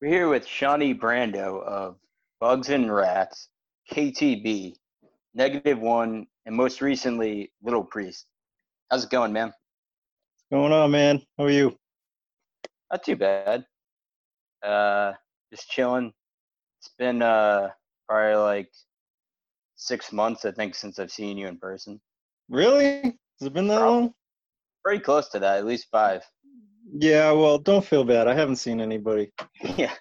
We're here with Shawnee Brando of Bugs and Rats, KTB, Negative One, and most recently Little Priest. How's it going, man? What's going on, man? How are you? Not too bad. Uh, just chilling. It's been uh probably like six months, I think, since I've seen you in person. Really? Has it been that Prob- long? Pretty close to that, at least five. Yeah, well, don't feel bad. I haven't seen anybody. yeah.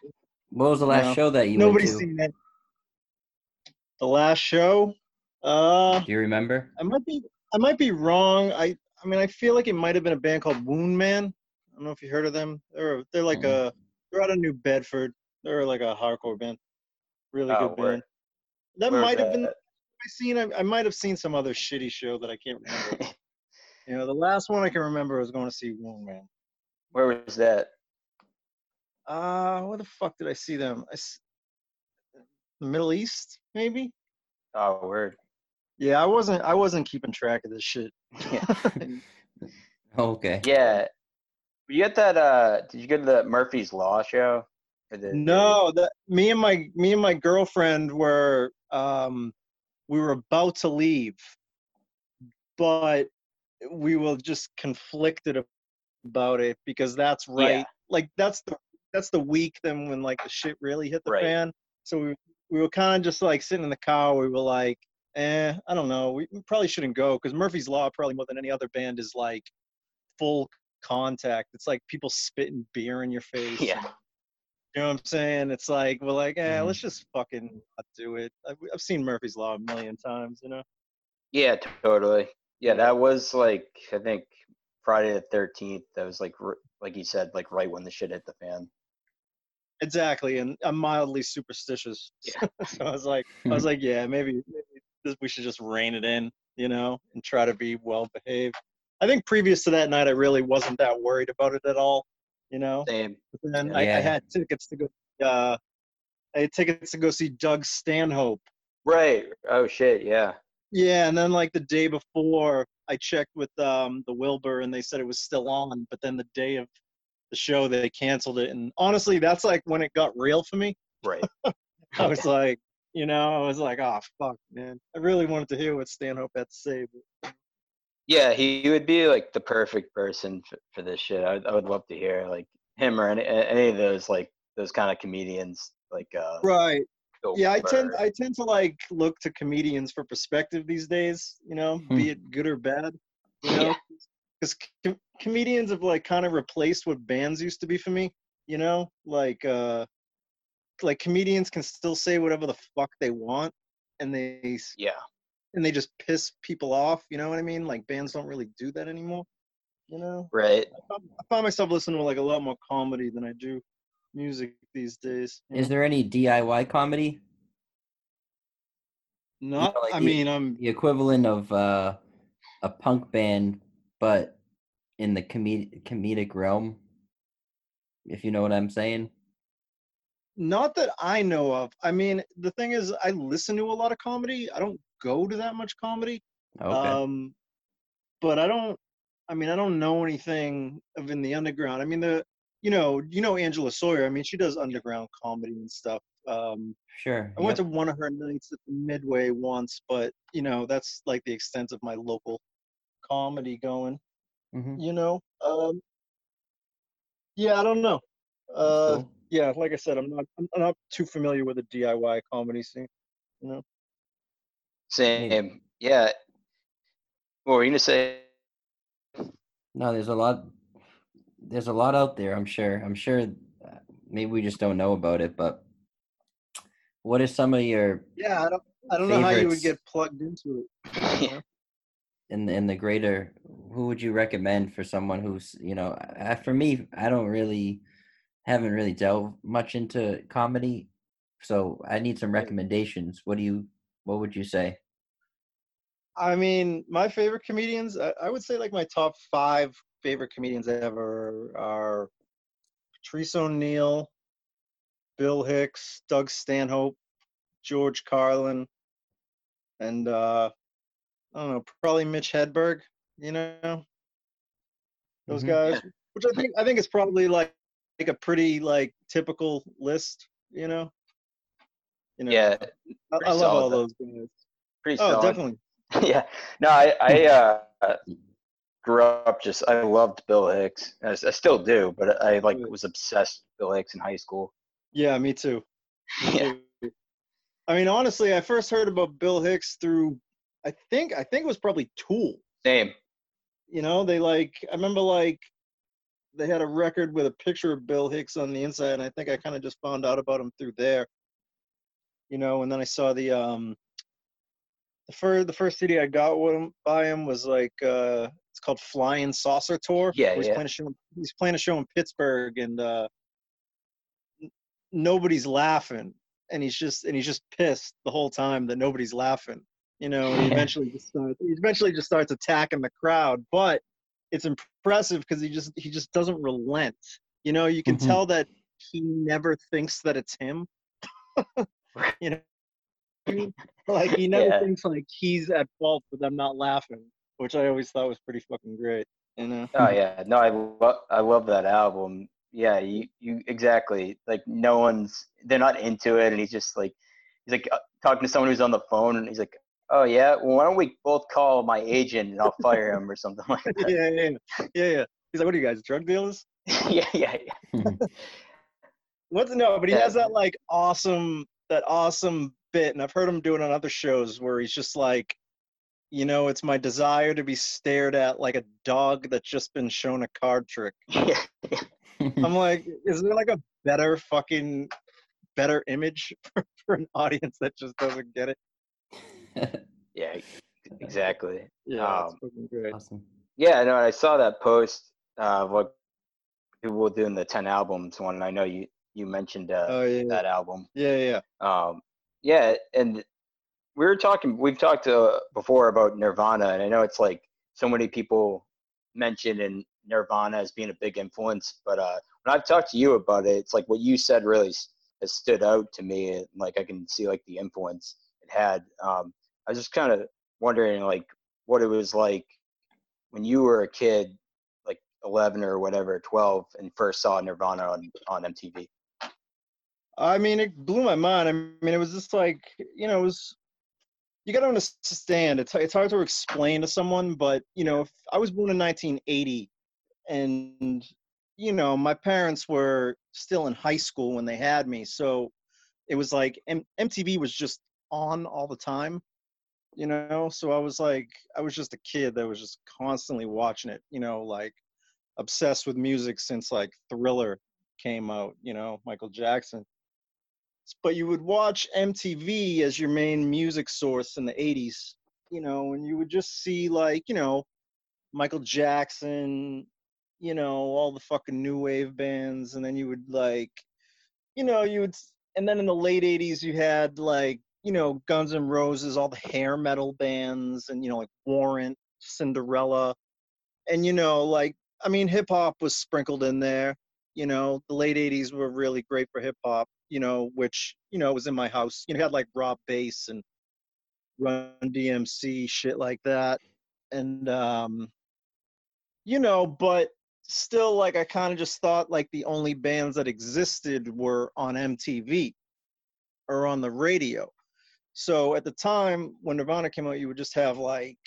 What was the last No. show that you Nobody's went to? seen it. The last show? Uh Do you remember? I might be I might be wrong. I I mean I feel like it might have been a band called Wound Man. I don't know if you heard of them. They're they're like a they're out of New Bedford. They're like a hardcore band. Really Oh, good band. That might have been? I seen I, I might have seen some other shitty show that I can't remember. you know, the last one I can remember was going to see Wound Man. Where was that? Uh, where the fuck did I see them? I s- Middle East, maybe. Oh, word. Yeah, I wasn't. I wasn't keeping track of this shit. Yeah. Okay. Yeah. Were you at that uh did you go to the Murphy's Law show? The- no, that me and my me and my girlfriend were um we were about to leave, but we were just conflicted about it because that's right. Yeah. Like that's the that's the week then when like the shit really hit the Right. fan. So we we were kind of just like sitting in the car. We were like, eh, I don't know. We we probably shouldn't go because Murphy's Law probably more than any other band is like full contact. It's like people spitting beer in your face. Yeah. You know what I'm saying? It's like we're like, eh, Mhm. let's just fucking not do it. I've, I've seen Murphy's Law a million times. You know? Yeah, totally. Yeah, that was like I think Friday the thirteenth. That was like like you said, like right when the shit hit the fan. Exactly. And I'm mildly superstitious. Yeah. so I was like, I was like, yeah, maybe, maybe this, we should just rein it in, you know, and try to be well behaved. I think previous to that night, I really wasn't that worried about it at all, you know. Same. But then I, I Yeah. had tickets to go. Uh, I had tickets to go see Doug Stanhope. Right. Oh shit. Yeah. Yeah, and then like the day before, I checked with um, the Wilbur, and they said it was still on. But then the day of the show, they canceled it. And honestly, that's like when it got real for me. Right. I was like, you know, I was like, oh fuck, man. I really wanted to hear what Stanhope had to say. But Yeah, he would be like the perfect person for, for this shit. I, would- I would love to hear like him or any any of those like those kind of comedians like uh right. Yeah, I tend I tend to like look to comedians for perspective these days. You know, Hmm. be it good or bad. You know, Yeah. because com- comedians have like kind of replaced what bands used to be for me. You know, like uh, like comedians can still say whatever the fuck they want, and they yeah. and they just piss people off. You know what I mean? Like bands don't really do that anymore. You know. Right. I find- I find myself listening to like a lot more comedy than I do music these days. Is know? there any DIY comedy? Not. know, like I the- mean, I'm. The equivalent of uh, a punk band, but in the comed- comedic realm. If you know what I'm saying. Not that I know of. I mean, the thing is, I listen to a lot of comedy. I don't go to that much comedy. Okay. Um, but I don't. I mean, I don't know anything of in the underground. I mean, the you know, you know Angela Sawyer. I mean, she does underground comedy and stuff. Um, sure. I went to one of her nights at the Midway once, but you know, that's like the extent of my local comedy going. Mhm. You know, um, yeah, I don't know. Uh, cool. yeah, like I said, I'm not, I'm not too familiar with the DIY comedy scene. You know, Same. Yeah. What were you gonna say? No, there's a lot. There's a lot out there. I'm sure. I'm sure. uh, Maybe we just don't know about it. But what are some of your yeah, I don't, I don't know how you would get plugged into it. in the, in the greater? Who would you recommend for someone who's you know? I, for me, I don't really haven't really delved much into comedy, so I need some recommendations. What do you? What would you say? I mean, my favorite comedians, I, I would say like my top five favorite comedians ever are Patrice O'Neal, Bill Hicks, Doug Stanhope, George Carlin, and uh, I don't know, probably Mitch Hedberg. You know, those Mhm. guys, which I think I think it's probably like like a pretty like typical list, you know. You know, Yeah, I, I love all though. those guys. pretty Oh, solid. definitely. yeah. No, I I uh, grew up just I loved Bill Hicks. I still do, but I like was obsessed with Bill Hicks in high school. Yeah, me too. Me Yeah. too. I mean, honestly, I first heard about Bill Hicks through, I think, I think it was probably Tool. Same. You know, they like, I remember like, they had a record with a picture of Bill Hicks on the inside, and I think I kind of just found out about him through there. You know, and then I saw the um, the first the first CD I got with him by him was like uh, it's called Flying Saucer Tour. Yeah, he's yeah. playing a show. He's playing a show in Pittsburgh, and uh, nobody's laughing, and he's just and he's just pissed the whole time that nobody's laughing. You know, and he eventually just starts. He eventually just starts attacking the crowd, but it's impressive because he just he just doesn't relent. You know, you can Mhm. tell that he never thinks that it's him. you know, like he never Yeah. thinks like he's at fault for them not laughing, which I always thought was pretty fucking great. You know. Oh yeah. No, I love I love that album. Yeah, you you exactly like no one's they're not into it, and he's just like he's like uh, talking to someone who's on the phone, and he's like, oh yeah, well, why don't we both call my agent and I'll fire him or something like that. yeah, yeah, yeah, yeah, yeah. He's like, "What are you guys, drug dealers?" yeah, yeah, yeah. What's no? But he Yeah. has that like awesome, that awesome bit, and I've heard him do it on other shows where he's just like, you know, it's my desire to be stared at like a dog that's just been shown a card trick. yeah. I'm like, is there like a better fucking better image for, for an audience that just doesn't get it? Yeah, exactly. Yeah, it's Um, fucking great. awesome. Yeah, no, I saw that post uh, of what people were doing the ten albums one. And I know you you mentioned uh, Oh yeah, that album. yeah, yeah. Um, yeah, and we were talking. We've talked uh, before about Nirvana, and I know it's like so many people mention in Nirvana as being a big influence. But uh, when I've talked to you about it, it's like what you said really has stood out to me. and, Like I can see like the influence it had. Um, I was just kind of wondering like what it was like when you were a kid, like 11 or whatever, 12, and first saw Nirvana on on MTV. I mean, it blew my mind. I mean, it was just like, you know, it was. You got to understand. It's it's hard to explain to someone, but you know, I was born in 1980, and you know, my parents were still in high school when they had me, so it was like M- MTV was just on all the time, you know. So I was like, I was just a kid that was just constantly watching it, you know, like obsessed with music since like Thriller came out, you know, Michael Jackson but you would watch MTV as your main music source in the 80s, you know, and you would just see like, you know, Michael Jackson, you know, all the fucking new wave bands and then you would like you know, you would and then in the late 80s you had like, you know, Guns N' Roses, all the hair metal bands and you know like Warrant, Cinderella and you know like I mean hip hop was sprinkled in there you know the late 80s were really great for hip hop you know which you know was in my house you know had like rob base and run dmc shit like that and um you know but still like i kind of just thought like the only bands that existed were on mtv or on the radio. So at the time when nirvana came out you would just have like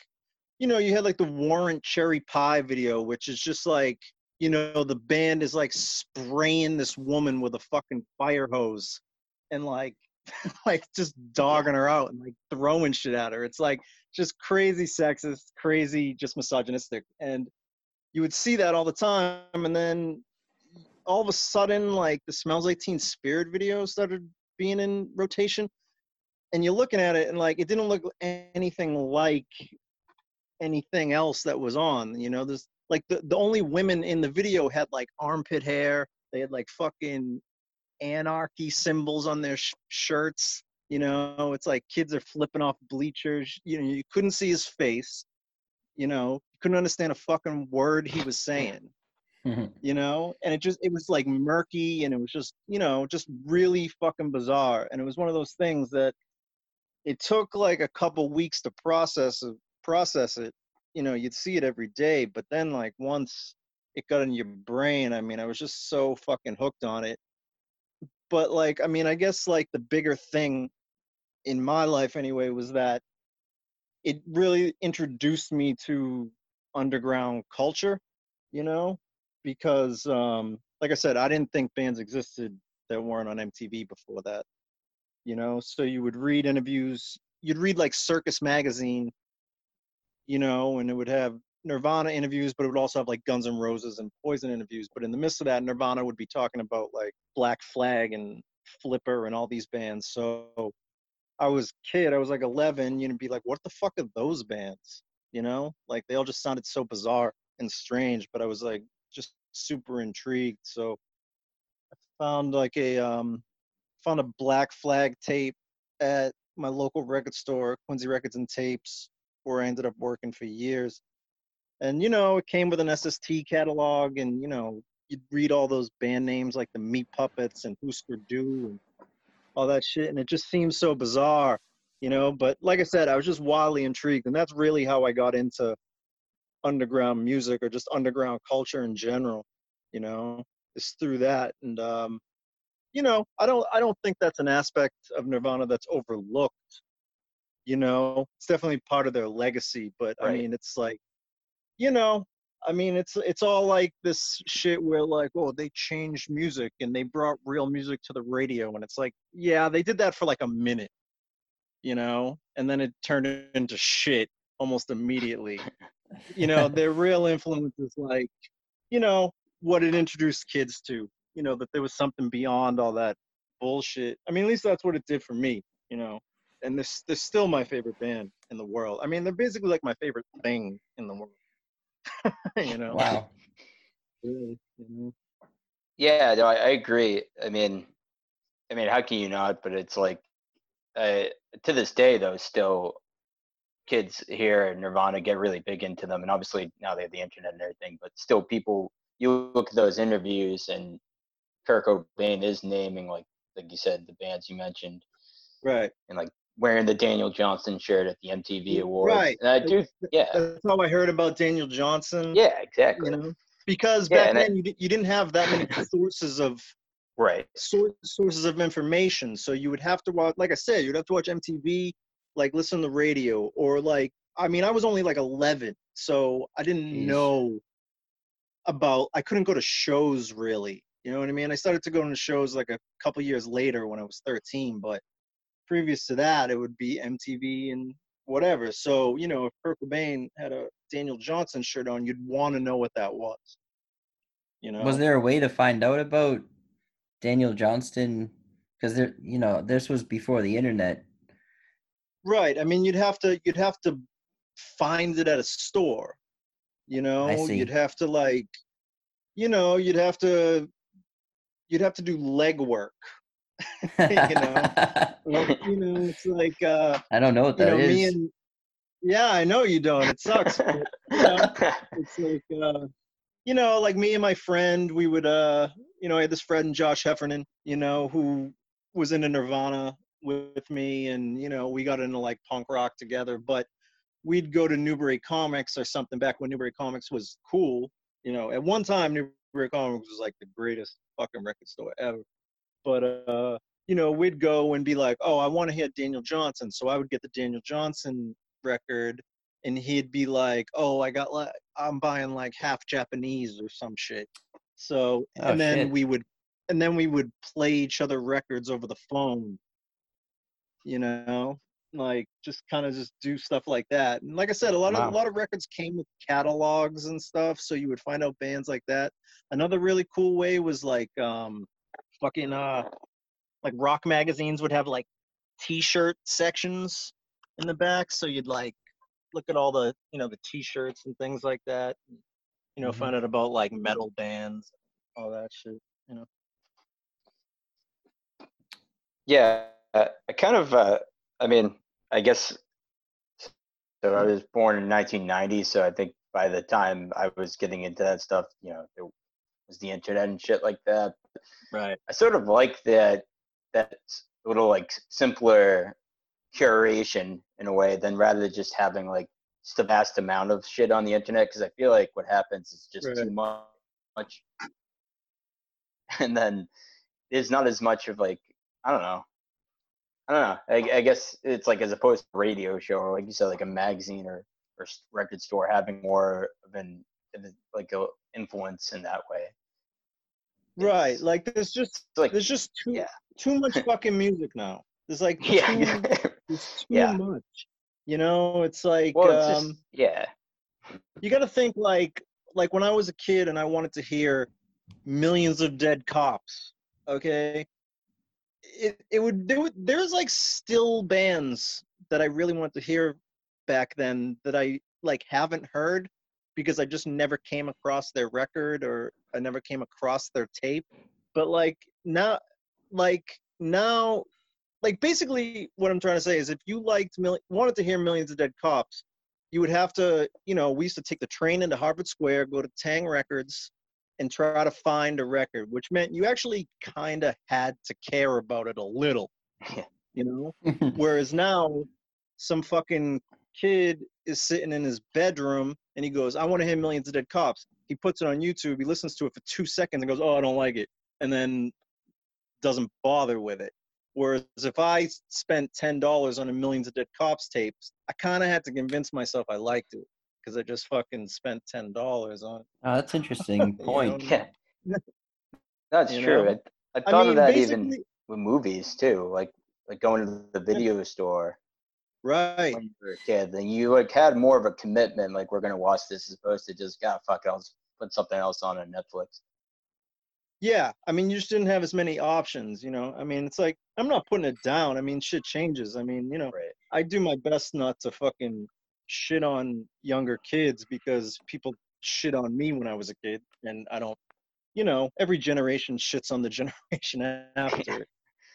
you know you had like the warrant cherry pie video which is just like you know the band is like spraying this woman with a fucking fire hose and like like just dogging her out and like throwing shit at her. It's like just crazy sexist crazy just misogynistic. And you would see that all the time and then all of a sudden like the smells like teen spirit video started being in rotation and you're looking at it and like it didn't look anything like anything else that was on you know? There's like the, the only women in the video had like armpit hair they had like fucking anarchy symbols on their sh- shirts you know? It's like kids are flipping off bleachers you know you couldn't see his face you know? You couldn't understand a fucking word he was saying you know? And it just it was like murky and it was just you know just really fucking bizarre. And it was one of those things that it took like a couple weeks to process process it you know you'd see it every day but then like once it got in your brain. I mean, I was just so fucking hooked on it. But like, I mean, I guess like the bigger thing in my life anyway was that it really introduced me to underground culture, you know, because um like I said, I didn't think bands existed that weren't on MTV before that. You know, so you would read interviews, you'd read like Circus magazine, you know, and it would have Nirvana interviews, but it would also have like Guns N' Roses and Poison interviews. But in the midst of that, Nirvana would be talking about like Black Flag and Flipper and all these bands. So I was kid, I was like 11, you'd be like, what the fuck are those bands? You know, like they all just sounded so bizarre and strange, but I was like just super intrigued. So I found like a um found a Black Flag tape at my local record store, Quincy Records and Tapes, where I ended up working for years. And you know, it came with an SST catalog, and you know, you'd read all those band names like the Meat Puppets and Husker Du and all that shit, and it just seems so bizarre, you know. But like I said, I was just wildly intrigued, and that's really how I got into underground music or just underground culture in general, you know, is through that. And um, you know, I don't I don't think that's an aspect of Nirvana that's overlooked. You know, it's definitely part of their legacy, but I mean, it's like, you know, I mean, it's it's all like this shit where like, oh, they changed music and they brought real music to the radio, and it's like, yeah, they did that for like a minute, you know, and then it turned into shit almost immediately. You know, their real influence is like, you know, what it introduced kids to, you know, that there was something beyond all that bullshit. I mean, at least that's what it did for me, you know. And they're, they're still my favorite band in the world. I mean, they're basically like my favorite thing in the world. you know. Wow. Really, you know? Yeah, no, I, I agree. I mean, I mean, how can you not? But it's like, uh, to this day, though, still, kids hear in Nirvana get really big into them, and obviously now they have the internet and everything. But still, people, you look at those interviews, and Kurt Cobain is naming like, like you said, the bands you mentioned, Right. and like wearing the Daniel Johnston shirt at the MTV Awards. Right. And I do, yeah, That's how I heard about Daniel Johnston. yeah, exactly. You know, because Yeah, back and I- then you, you didn't have that many sources of Right. sour- sources of information. So you would have to watch, like I said, you'd have to watch MTV, like listen to the radio, or like, I mean, I was only like 11, so I didn't Jeez. know about, I couldn't go to shows really. You know what I mean? I started to go to shows like a couple years later when I was 13, but previous to that, it would be MTV and whatever. So, you know, if Kurt Cobain had a Daniel Johnston shirt on, you'd want to know what that was. You know? Was there a way to find out about Daniel Johnston? Because there, you know, this was before the internet. Right. I mean, you'd have to you'd have to find it at a store. You know, see. you'd have to like, you know, you'd have to you'd have to do legwork. know. Well, you know, it's like uh, I don't know what you that know, is. me and yeah, I know you don't. It sucks. but, you know, it's like uh, you know, like me and my friend, we would uh, you know, I had this friend Josh Heffernan, you know, who was into Nirvana with me, and you know, we got into like punk rock together. But we'd go to Newbury Comics or something back when Newbury Comics was cool. You know, at one time Newbury Comics was like the greatest fucking record store ever. But uh, you know, we'd go and be like, "Oh, I want to hear Daniel Johnston," so I would get the Daniel Johnston record and he'd be like, "Oh, I got like I'm buying like half Japanese or some shit." So Oh, and then shit. we would and then we would play each other records over the phone. You know, like just kind of just do stuff like that. And like I said, a lot Wow. of a lot of records came with catalogs and stuff, so you would find out bands like that. Another really cool way was like um fucking uh like rock magazines would have like t-shirt sections in the back so you'd like look at all the you know the t-shirts and things like that you know Mhm. find out about like metal bands all that shit you know Yeah, uh, I kind of. Uh, I mean, I guess. So I was born in 1990, so I think by the time I was getting into that stuff, you know, there was the internet and shit like that. Right I sort of like that that little like simpler curation in a way than rather than just having like just a vast amount of shit on the internet because I feel like what happens is just too Right. much much, and then there's not as much of like I don't know. I don't know. I, I guess it's like as opposed to radio show or like you said, like a magazine or or record store having more of an like a influence in that way. Right. Like there's just like there's just too yeah. too much fucking music now. There's like yeah, too, there's too Yeah. much. You know, it's like well, it's um just yeah, you got to think like like when I was a kid and I wanted to hear millions of dead cops. Okay, it it would there would there's like still bands that I really wanted to hear back then that I like haven't heard because I just never came across their record or I never came across their tape. But like now, like now, like basically what I'm trying to say is if you liked mil- wanted to hear Millions of Dead Cops, you would have to, you know, we used to take the train into Harvard Square, go to Tang Records, and try to find a record, which meant you actually kind of had to care about it a little, you know. Whereas now, some fucking kid is sitting in his bedroom and he goes, I want to hear Millions of Dead Cops. He puts it on YouTube, he listens to it for two seconds and goes, Oh, I don't like it. And then doesn't bother with it. Whereas if I spent $10 on a Millions of Dead Cops tapes, I kind of had to convince myself I liked it because I just fucking spent $10 on it. Oh, that's interesting point. know? yeah. That's You true. know? I, I I thought mean, of that even with movies too, like like going to the video store right. when you were a kid. Then you like had more of a commitment, like we're gonna watch this as opposed to just God fuck, I'll just put something else on on Netflix. Yeah, I mean, you just didn't have as many options, you know. I mean, it's like I'm not putting it down. I mean, shit changes. I mean, you know, Right. I do my best not to fucking shit on younger kids because people shit on me when I was a kid, and I don't. You know, every generation shits on the generation after.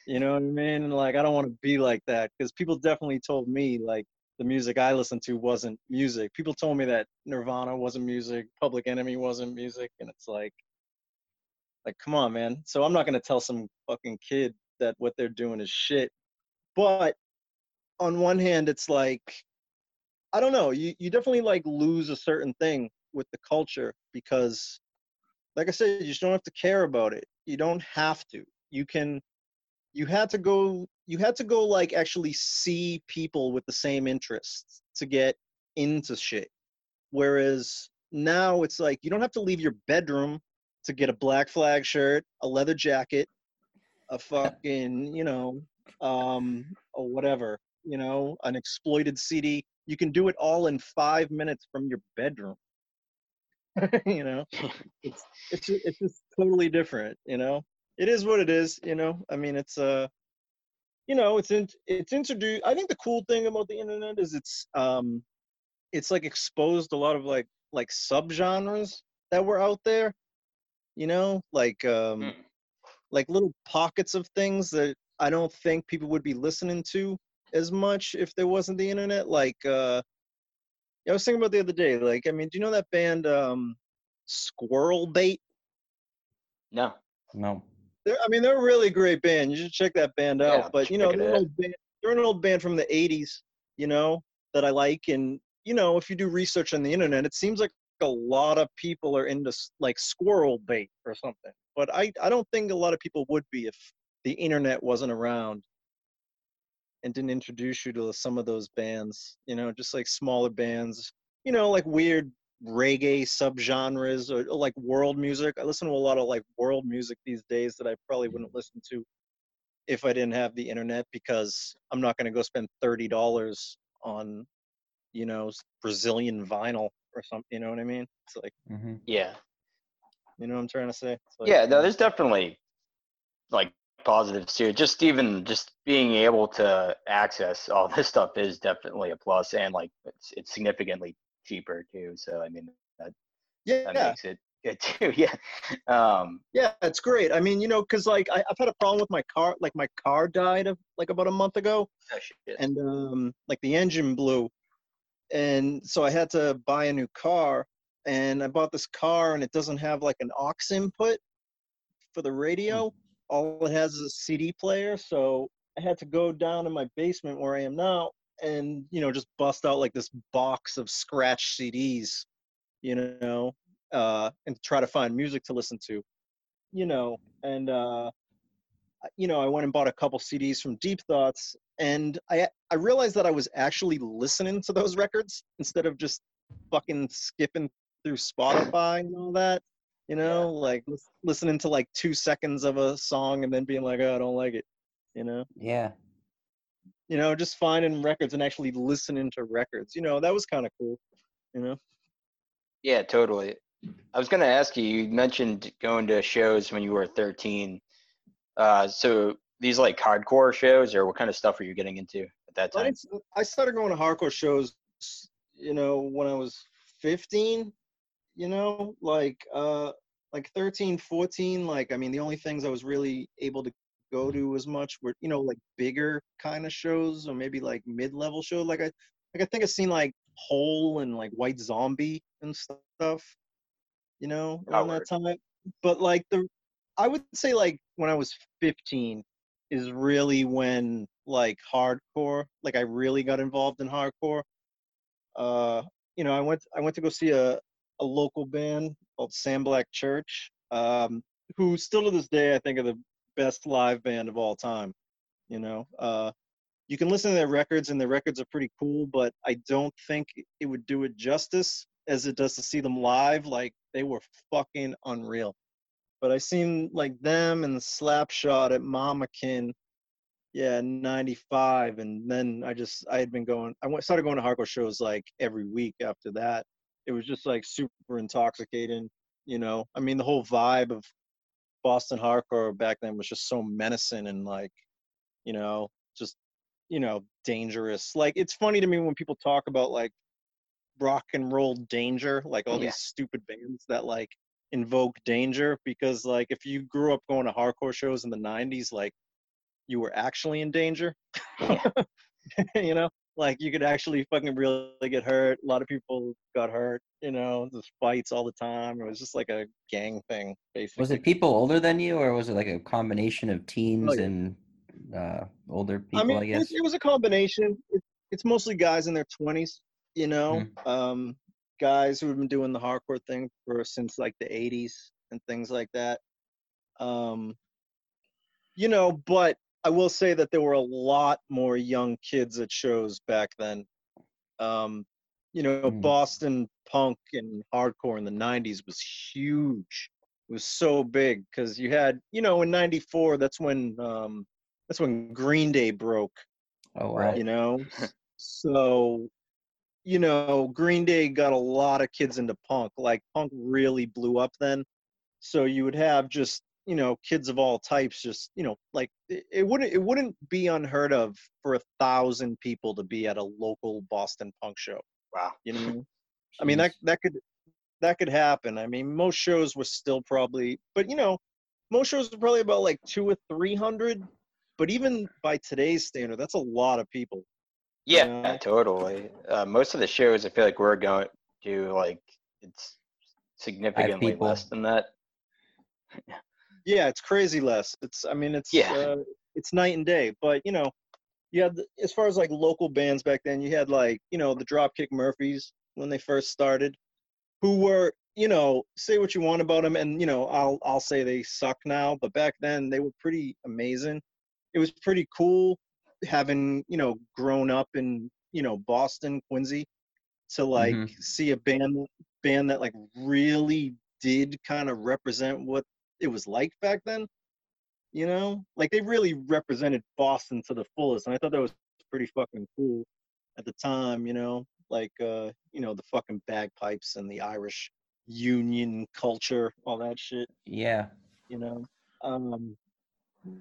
You know what I mean? And like, I don't want to be like that because people definitely told me like the music I listened to wasn't music. People told me that Nirvana wasn't music, Public Enemy wasn't music, and it's like like, come on, man. So I'm not gonna tell some fucking kid that what they're doing is shit. But on one hand, it's like, I don't know. You you definitely like lose a certain thing with the culture because, like I said, you just don't have to care about it. You don't have to. You can. You had to go. You had to go like actually see people with the same interests to get into shit. Whereas now it's like you don't have to leave your bedroom to get a black flag shirt, a leather jacket, a fucking, you know, um, or whatever, you know, an exploited CD. You can do it all in five minutes from your bedroom. you know, it's it's it's just totally different. You know, it is what it is. You know, I mean, it's uh, you know, it's in, it's introduced. I think the cool thing about the internet is it's um, it's like exposed a lot of like like subgenres that were out there you know like um Mm. like little pockets of things that i don't think people would be listening to as much if there wasn't the internet like uh i was thinking about the other day like i mean do you know that band um squirrel bait No. No. They're, i mean they're a really great band. You should check that band out. Yeah, but you know they're an, old band, they're an old band from the 80s you know that i like. And you know if you do research on the internet it seems like a lot of people are into like squirrel bait or something. But i i don't think a lot of people would be if the internet wasn't around and didn't introduce you to some of those bands you know just like smaller bands you know like weird reggae subgenres or, or like world music. I listen to a lot of like world music these days that i probably wouldn't listen to if i didn't have the internet because i'm not going to go spend $30 on you know brazilian vinyl or something you know what i mean? It's like hmm Yeah. you know what i'm trying to say like, Yeah, no, there's definitely like positives too. Just even just being able to access all this stuff is definitely a plus, and like it's it's significantly cheaper too. So I mean that yeah that makes it good too. Yeah. Um. Yeah, it's great. I mean, you know, because like I, I've had a problem with my car. Like my car died of, like about a month ago, oh, and um, like the engine blew, and so I had to buy a new car. And I bought this car, and it doesn't have like an aux input for the radio. All it has is a CD player. So I had to go down in my basement where I am now, and you know, just bust out like this box of scratch CDs, you know, uh, and try to find music to listen to, you know, and uh, you know, I went and bought a couple CDs from Deep Thoughts, and I I realized that I was actually listening to those records instead of just fucking skipping through Spotify and all that. You know, like listening to like two seconds of a song and then being like, oh, I don't like it. You know, Yeah. You know, just finding records and actually listening to records. You know, that was kind of cool. You know. Yeah, totally. I was gonna ask you. You mentioned going to shows when you were 13. Uh, so these like hardcore shows, or what kind of stuff were you getting into at that time? I started going to hardcore shows, you know, when I was 15, you know, like uh like 13, 14, like I mean the only things I was really able to go to as much were, you know, like bigger kind of shows or maybe like mid-level shows. Like I like I think I've seen like Hole and like White Zombie and stuff, you know, around that time. But like the I would say like when I was 15 is really when like hardcore, like I really got involved in hardcore. Uh, you know, I went I went to go see a a local band called Sam Black Church, um, who still to this day I think are the best live band of all time. You know, uh, you can listen to their records and their records are pretty cool, but I don't think it would do it justice as it does to see them live. Like they were fucking unreal. But I seen like them and the Slapshot at Mama Kin, yeah, '95, and then I just I had been going. I went started going to hardcore shows like every week after that. It was just like super intoxicating, you know. I mean, the whole vibe of Boston hardcore back then was just so menacing and like, you know, just you know, dangerous. Like it's funny to me when people talk about like rock and roll danger, like all Yeah. these stupid bands that like invoke danger because like if you grew up going to hardcore shows in the 90s like you were actually in danger. Yeah. you know, like you could actually fucking really get hurt. A lot of people got hurt, you know, there's fights all the time. It was just like a gang thing basically. Was it people older than you, or was it like a combination of teens yeah. and uh, older people? I I, mean, it, guess. it was a combination. It, it's mostly guys in their twenties, you know, um, guys who have been doing the hardcore thing for since like the '80s and things like that. Um, you know, but I will say that there were a lot more young kids at shows back then. Um, you know, Mm. Boston punk and hardcore in the '90s was huge. It was so big because you had, you know, in '94, that's when um, that's when Green Day broke oh wow. Right. you know so you know green day got a lot of kids into punk like punk really blew up then so you would have just you know kids of all types just you know like it, it wouldn't it wouldn't be unheard of for a thousand people to be at a local boston punk show Wow. you know i mean that Jeez. that could that could happen i mean most shows were still probably but you know most shows were probably about like two or three hundred but even by today's standard that's a lot of people Yeah, Yeah. totally. Uh, most of the shows I feel like we're going to like it's significantly less than that. Yeah, it's crazy less. It's I mean it's Yeah. uh, it's night and day. But you know, you had as far as like local bands back then, you had like you know the Dropkick Murphys when they first started, who were you know say what you want about them, and you know I'll I'll say they suck now, but back then they were pretty amazing. It was pretty cool having you know grown up in you know Boston, Quincy, to like Mhm. see a band band that like really did kind of represent what it was like back then. You know, like they really represented Boston to the fullest, and I thought that was pretty fucking cool at the time. You know, like uh, you know the fucking bagpipes and the Irish Union culture, all that shit. Yeah. You know, um,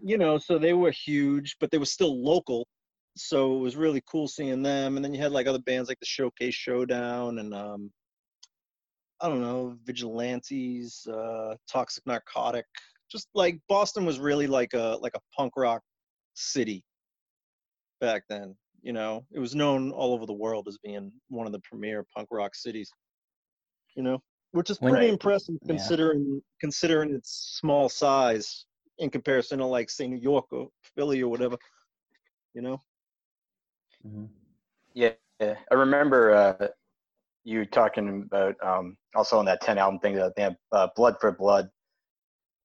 you know, so they were huge, but they were still local. So it was really cool seeing them. And then you had like other bands like the Showcase Showdown and um, I don't know, Vigilantes, uh, Toxic Narcotic. Just like Boston was really like a like a punk rock city back then. You know, it was known all over the world as being one of the premier punk rock cities. You know, which is pretty Right. impressive Yeah. considering considering its small size in comparison to like say New York or Philly or whatever. You know. Mhm. Yeah, yeah. I remember uh, you talking about um, also on that ten album thing that they have uh, Blood for Blood,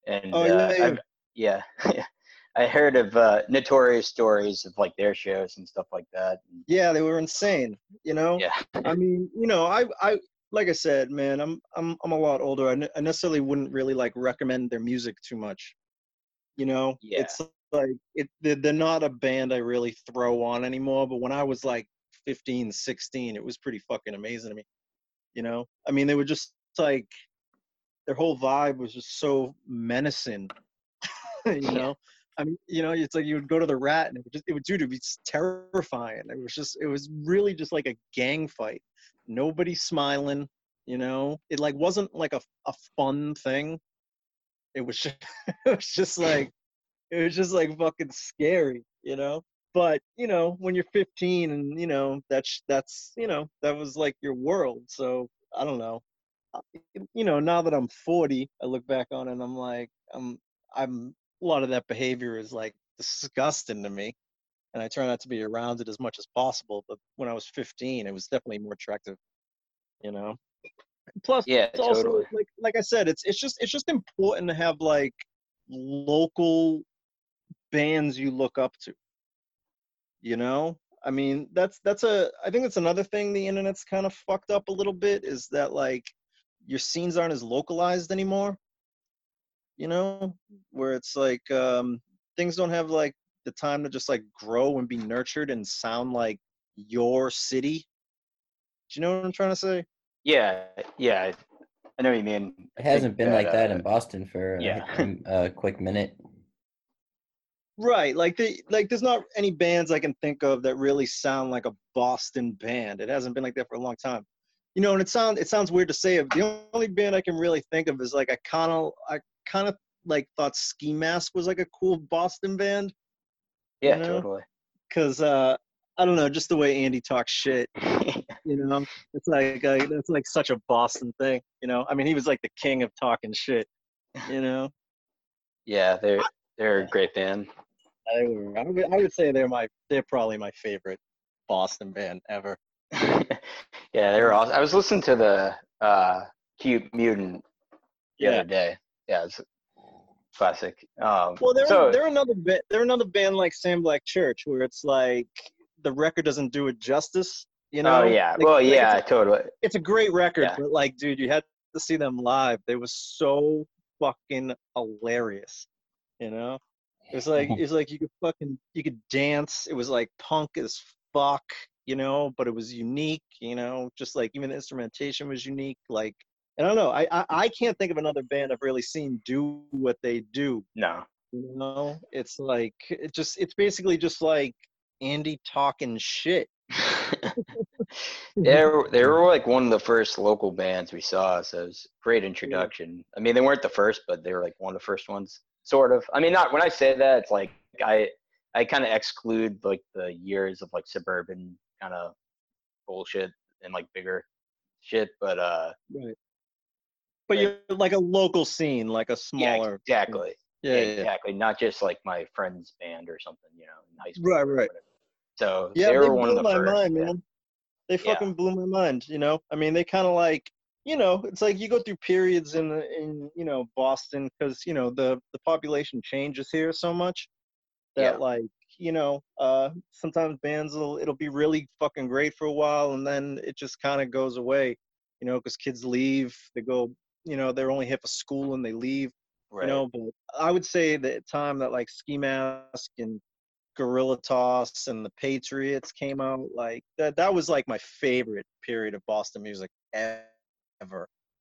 and Oh, uh, yeah, yeah. I heard of uh, notorious stories of like their shows and stuff like that. Yeah, they were insane. You know. Yeah, I mean, you know, I, I, like I said, man, I'm, I'm, I'm a lot older. I, ne- I necessarily wouldn't really like recommend their music too much. You know, Yeah. it's like it. They're, they're not a band I really throw on anymore. But when I was like 15, 16, it was pretty fucking amazing to me. You know, I mean, they were just like their whole vibe was just so menacing. you Yeah. know. I mean, you know, it's like you would go to the rat and it would just, it would, dude, it'd be terrifying. It was just, it was really just like a gang fight. Nobody smiling, you know. It like wasn't like a, a fun thing. It was just, it was just like, it was just like fucking scary, you know. But you know, when you're 15 and you know that's that's you know that was like your world. So I don't know. Uh, You know, now that I'm 40, I look back on it and I'm like, I'm I'm a lot of that behavior is like disgusting to me and i try not to be around it as much as possible but when i was 15 it was definitely more attractive you know plus yeah, it's also totally. like like i said it's it's just it's just important to have like local bands you look up to you know i mean that's that's a i think that's another thing the internet's kind of fucked up a little bit is that like your scenes aren't as localized anymore you know where it's like um things don't have like the time to just like grow and be nurtured and sound like your city do you know what i'm trying to say Yeah, yeah, I- I know what you mean. It hasn't been like that uh, in Boston for a- yeah. a, quick minute. Right, like the like there's not any bands I can think of that really sound like a Boston band. It hasn't been like that for a long time. You know, and it sounds it sounds weird to say it. The only band I can really think of is like I kind of I kind of like thought Ski Mask was like a cool Boston band Yeah, know? totally. because uh I don't know, just the way Andy talks shit. You know, it's like uh, that's like such a Boston thing. You know, I mean he was like the king of talking shit. You know, yeah, they're they're a great band. I would, I would I would say they're my they're probably my favorite Boston band ever. yeah, they were awesome. I was listening to the uh, Cute Mutant the Yeah. other day. Yeah, it's classic. Um, Well, they're so they're another bit. They're another band like Sam Black Church, where it's like the record doesn't do it justice. You know? oh yeah, Like- well like, yeah, It's totally. it's a great record, Yeah. but like, dude, you had to see them live. They were so fucking hilarious. You know? It was like it was like you could fucking you could dance. It was like punk as fuck. You know, but it was unique. You know, just like even the instrumentation was unique. Like. I don't know. I, I I can't think of another band I've really seen do what they do No. you know, it's like it just it's basically just like Andy talking shit. they were, they were like one of the first local bands we saw, so it was a great introduction. I mean, they weren't the first, but they were like one of the first ones, sort of. I mean, not when I say that, it's like I I kind of exclude like the years of like suburban kind of bullshit and like bigger shit, but uh, Right. But Right. you're like a local scene, like a yeah, smaller. exactly, Yeah, yeah, yeah. exactly, not just like my friend's band or something, you know, in high school. Right, right. So Yeah, they they were one blew my first. mind, yeah. man. They Yeah. fucking blew my mind. You know, I mean, they kind of like, you know, it's like you go through periods in in you know Boston because you know the the population changes here so much that Yeah. like you know uh sometimes bands will it'll be really fucking great for a while and then it just kind of goes away you know because kids leave they go you know they're only here for school and they leave Right. you know but i would say the time that like ski mask and guerilla toss and the patriots came out like that that was like my favorite period of boston music ever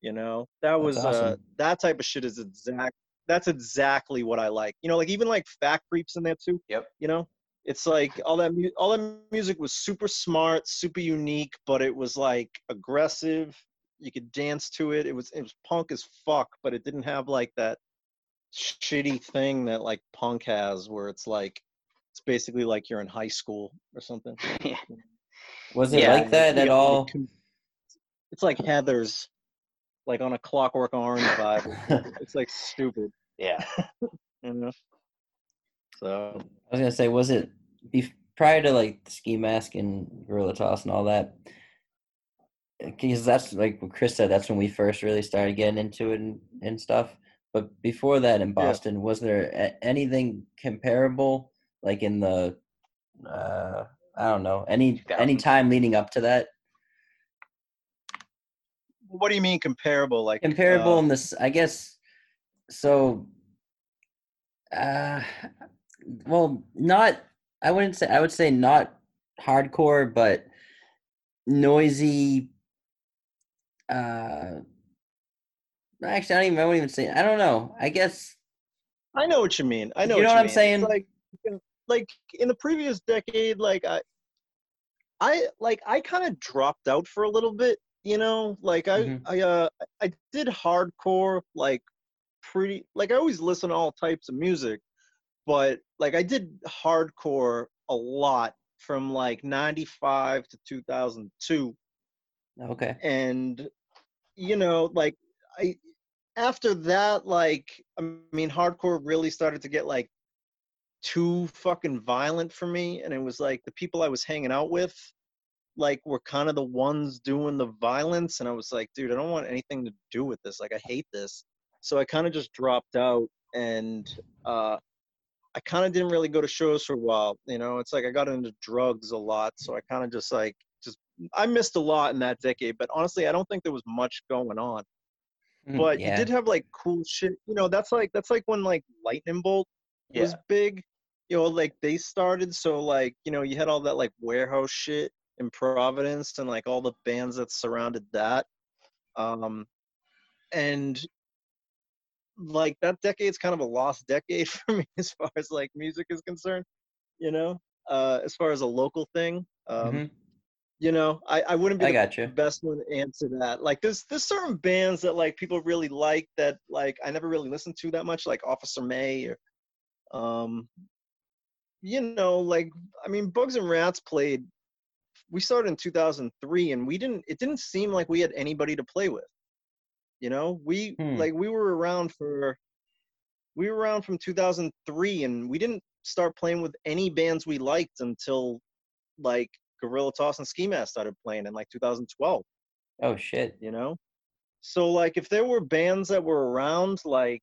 you know? That That's was uh that type of shit is exact that's exactly what i like you know like even like fat creeps in there too Yep. you know? It's like all that mu- all that music was super smart super unique but it was like aggressive you could dance to it it was it was punk as fuck but it didn't have like that shitty thing that like punk has where it's like it's basically like you're in high school or something. Was it Yeah, like that You at got, like, all? com- it's like heathers like on a clockwork orange vibe it's like stupid yeah. you know so I was gonna say, was it bef- prior to like the ski mask and guerilla toss and all that? because that's like what Chris said. That's when we first really started getting into it and, and stuff. But before that, in Yeah. Boston, was there a- anything comparable, like in the, uh, I don't know, any any time leading up to that? What do you mean comparable? Like Comparable uh, in this, I guess. So, uh, well, not. I wouldn't say. I would say not hardcore, but noisy. Uh, actually, I don't even. I won't even say. I don't know. I guess. I know what you mean. I know. You know what, what I'm mean. Saying? Like, like in the previous decade, like I, I like I kind of dropped out for a little bit. You know, like I, Mhm. I, uh, I did hardcore, like pretty, like I always listen to all types of music, but like I did hardcore a lot from like '95 to 2002 Okay. and you know like i after that like i mean hardcore really started to get like too fucking violent for me and it was like the people i was hanging out with like were kind of the ones doing the violence and i was like dude i don't want anything to do with this like i hate this so i kind of just dropped out and uh i kind of didn't really go to shows for a while you know it's like i got into drugs a lot so i kind of just like just i missed a lot in that decade but honestly i don't think there was much going on Mm, but yeah. you did have like cool shit you know that's like that's like when like lightning bolt was Yeah. big you know like they started so like you know you had all that like warehouse shit in providence and like all the bands that surrounded that um and like that decade's kind of a lost decade for me as far as like music is concerned you know uh as far as a local thing um Mhm. you know i i wouldn't be I the you. best one to answer that. Like there's there's certain bands that like people really like that like I never really listened to that much, like Officer May or um you know, like I mean Bugs and Rats played we started in 2003 and we didn't it didn't seem like we had anybody to play with. You know, we Hmm. like we were around for we were around from 2003 and we didn't start playing with any bands we liked until like Guerilla Toss and Ski Mask started playing in like 2012 Oh shit. you know so like if there were bands that were around like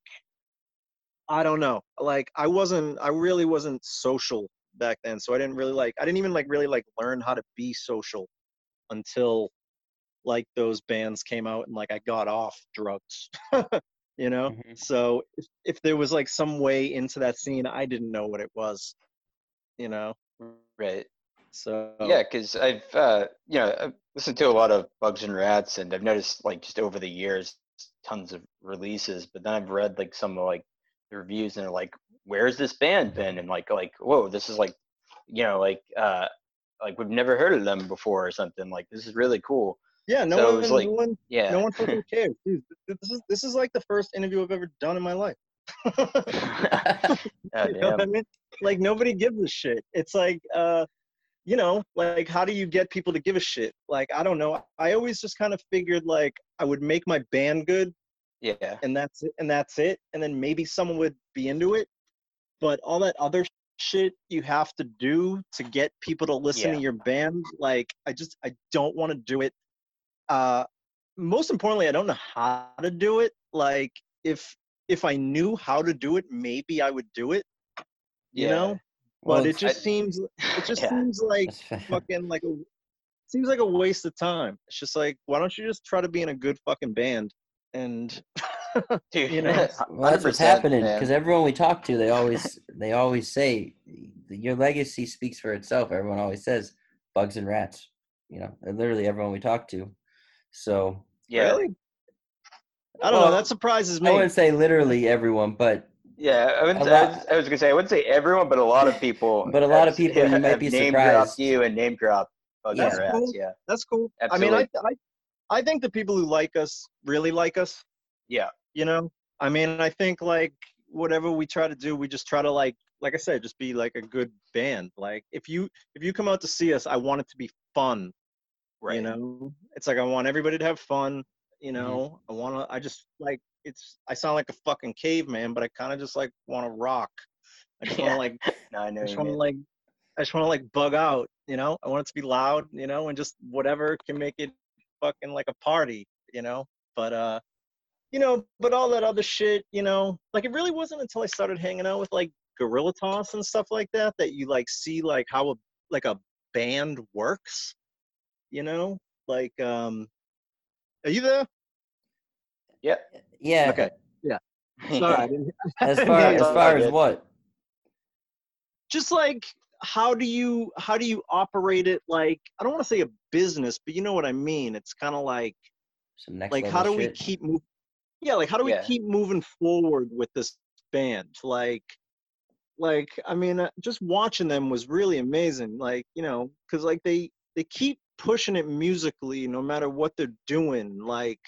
i don't know like i wasn't i really wasn't social back then so i didn't really like i didn't even like really like learn how to be social until like those bands came out and like i got off drugs you know Mhm. so if, if there was like some way into that scene i didn't know what it was you know Right. so Yeah, because I've uh, you know I've listened to a lot of Bugs and Rats, and I've noticed like just over the years tons of releases. But then I've read like some of like the reviews, and they're like, "Where's this band been?" And like like whoa, this is like you know like uh like we've never heard of them before or something. Like this is really cool. yeah no so one was like- no one Yeah. no one fucking cares dude this is this is like the first interview i've ever done in my life God you know what I mean? Like nobody gives a shit. It's like, uh, you know, like how do you get people to give a shit? Like I don't know. I always just kind of figured like I would make my band good, Yeah. and that's it, and that's it, and then maybe someone would be into it. But all that other shit you have to do to get people to listen Yeah. to your band, like I just I don't want to do it. Uh, most importantly, I don't know how to do it. Like if if I knew how to do it, maybe I would do it you yeah. know Well, but it just seems it just Yeah. seems like fucking like a seems like a waste of time it's just like why don't you just try to be in a good fucking band and Dude, you know, Well, that's what's 100%, happening because everyone we talk to, they always they always say your legacy speaks for itself. Everyone always says bugs and rats. You know, literally everyone we talk to. So yeah. really i don't Well, know that surprises me. I wouldn't say literally everyone, but Yeah, I, wouldn't, A I, lot- was, I was gonna say I wouldn't say everyone, but a lot of people. But a lot of have- people, you might be name surprised. dropped you and name drop Bugs That's and Rats. cool. Yeah, that's cool i mean I, I i think the people who like us really like us. Yeah, you know? I mean i think like whatever we try to do we just try to like like i said just be like a good band. Like if you if you come out to see us i want it to be fun. Right. you know? It's like i want everybody to have fun you Mhm. know? I want to i just like it's i sound like a fucking caveman but i kind of just like want to rock. I just want to like No, I know i just want to like i just want to like bug out you know? I want it to be loud you know? And just whatever can make it fucking like a party, you know. But uh, you know, but all that other shit, you know, like it really wasn't until I started hanging out with like Guerilla Toss and stuff like that that you like see like how a like a band works, you know, like um, are you there? Yeah. Yeah. Okay. Yeah. Sorry, As far as far as what? just like how do you how do you operate it like i don't want to say a business but you know what i mean it's kind of like like how do we keep moving yeah like how do we Yeah. keep moving forward with this band? Like like i mean uh, just watching them was really amazing like you know because like they they keep pushing it musically no matter what they're doing like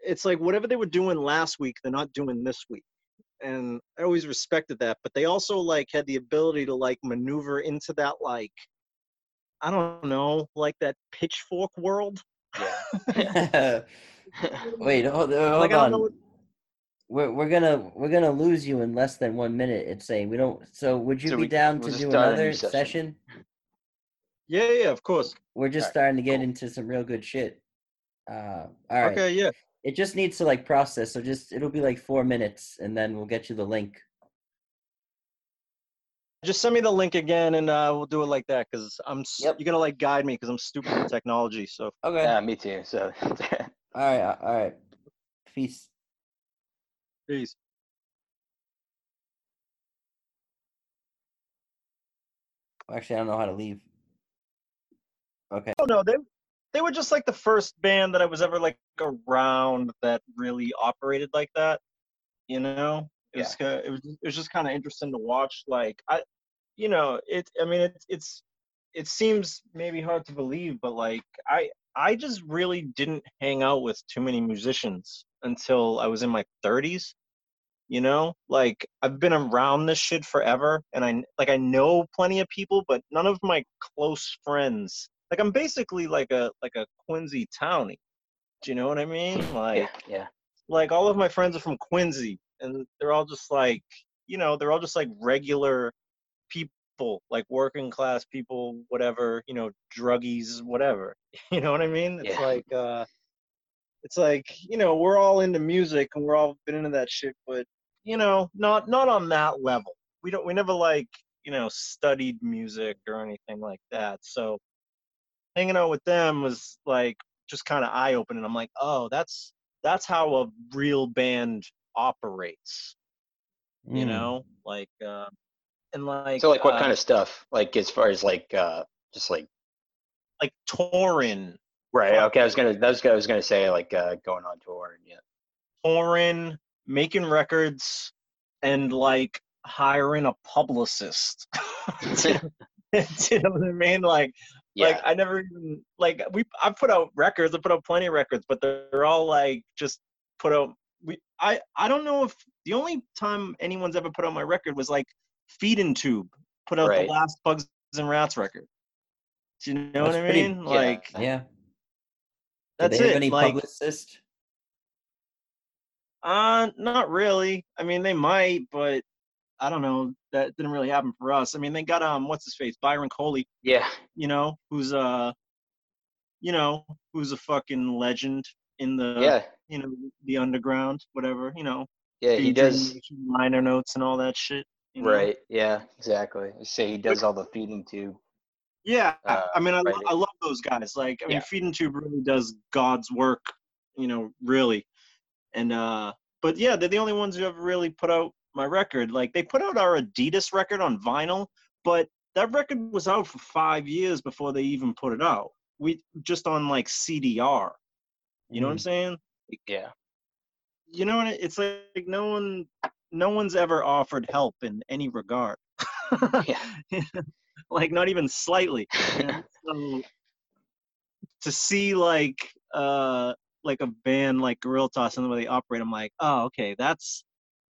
it's like whatever they were doing last week they're not doing this week and i always respected that but they also like had the ability to like maneuver into that like i don't know like that pitchfork world yeah. Wait, hold, hold Like, on. what- We're we're gonna we're gonna lose you in less than one minute. It's saying we don't. So would you So be we- down to do another session. session? yeah yeah of course We're just starting to get cool. into some real good shit. Uh, all right. okay yeah It just needs to like process. So just it'll be like four minutes, and then we'll get you the link. just send me the link again and uh we'll do it like that because i'm Yep. you're gonna like guide me because i'm stupid with technology so Okay. yeah, me too. So All right. uh, All right. Peace. peace Actually, I don't know how to leave. Okay. Oh no, they they were just like the first band that I was ever like around that really operated like that. You know, it was ki- it was it was just kind of interesting to watch. Like I, you know, it. I mean, it's it's it seems maybe hard to believe, but like I I just really didn't hang out with too many musicians until I was in my 30s. You know, like I've been around this shit forever, and I like I know plenty of people, but none of my close friends. Like I'm basically like a like a Quincy townie. Do you know what I mean? Like yeah, yeah, like all of my friends are from Quincy, and they're all just like you know they're all just like regular people, like working class people, whatever you know, druggies, whatever. You know what I mean? It's Yeah. like uh, it's like you know we're all into music and we're all been into that shit, but you know not not on that level. We don't we never like you know studied music or anything like that. So hanging out with them was like just kind of eye opening. I'm like, oh, that's that's how a real band operates. You Mm. know, like uh, and like So like, what uh, kind of stuff? Like as far as like, uh just like, like touring, right? Okay, I was gonna, that was, I was gonna say like, uh going on tour. and Yeah. touring, making records, and like hiring a publicist. You know what I mean? Like Yeah. Like I never even like we I've put out records, I put out plenty of records, but they're all like just put out we I I don't know if the only time anyone's ever put out my record was like Feeding Tube put out Right. the last Bugs and Rats record. Do you know what I mean? yeah. Like Yeah. Do that's they have it. any like publicist? uh not really. I mean they might, but I don't know. That didn't really happen for us. I mean they got um what's his face? Byron Coley, yeah. you know, who's uh you know, who's a fucking legend in the Yeah. you know, the underground, whatever, you know, Yeah. He does. liner notes and all that shit. you know? Right. Yeah. Exactly. Say he does all the feeding tube. Yeah, I- Uh, I mean, I, writing. I love those guys. Like, I mean, Feeding Tube really does God's work, you know, really. And uh, but yeah, they're the only ones who ever really put out my record. Like, they put out our Adidas record on vinyl, but that record was out for five years before they even put it out. We just on like CDR. You know what I'm Mm. saying? Yeah. you know what it- it's like no one no one's ever offered help in any regard Yeah. like not even slightly so to see like uh like a band like guerilla toss and the way they operate i'm like oh okay that's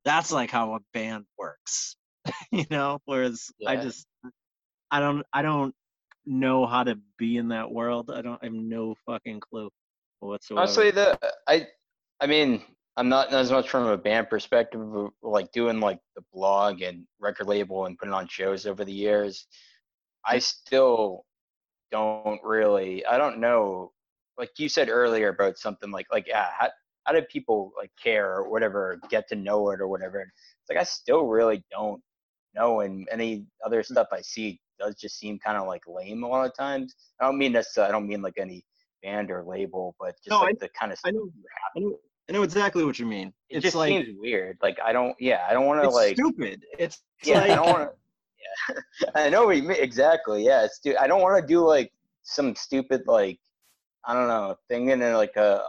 that's like how a band works you know whereas i just i don't i don't know how to be in that world i don't i have no fucking clue whatsoever Honestly, the uh, I, I mean, I'm not as much from a band perspective, like doing like the blog and record label and putting on shows over the years. I still don't really. I don't know. like you said earlier about something like like yeah, how, how do people like care or whatever, get to know it or whatever? It's like I still really don't know, and any other mm. stuff I see does just seem kind of like lame a lot of times. I don't mean this. I don't mean like any band or label, but just No, like the kind of I know, I know, I know exactly what you mean. it it's just like seems weird. Like I don't, yeah, I don't want to like, stupid. It's, it's yeah, like I don't want to. Yeah, I know what you mean exactly. Yeah, it's I don't want to do like some stupid like I don't know thing in like a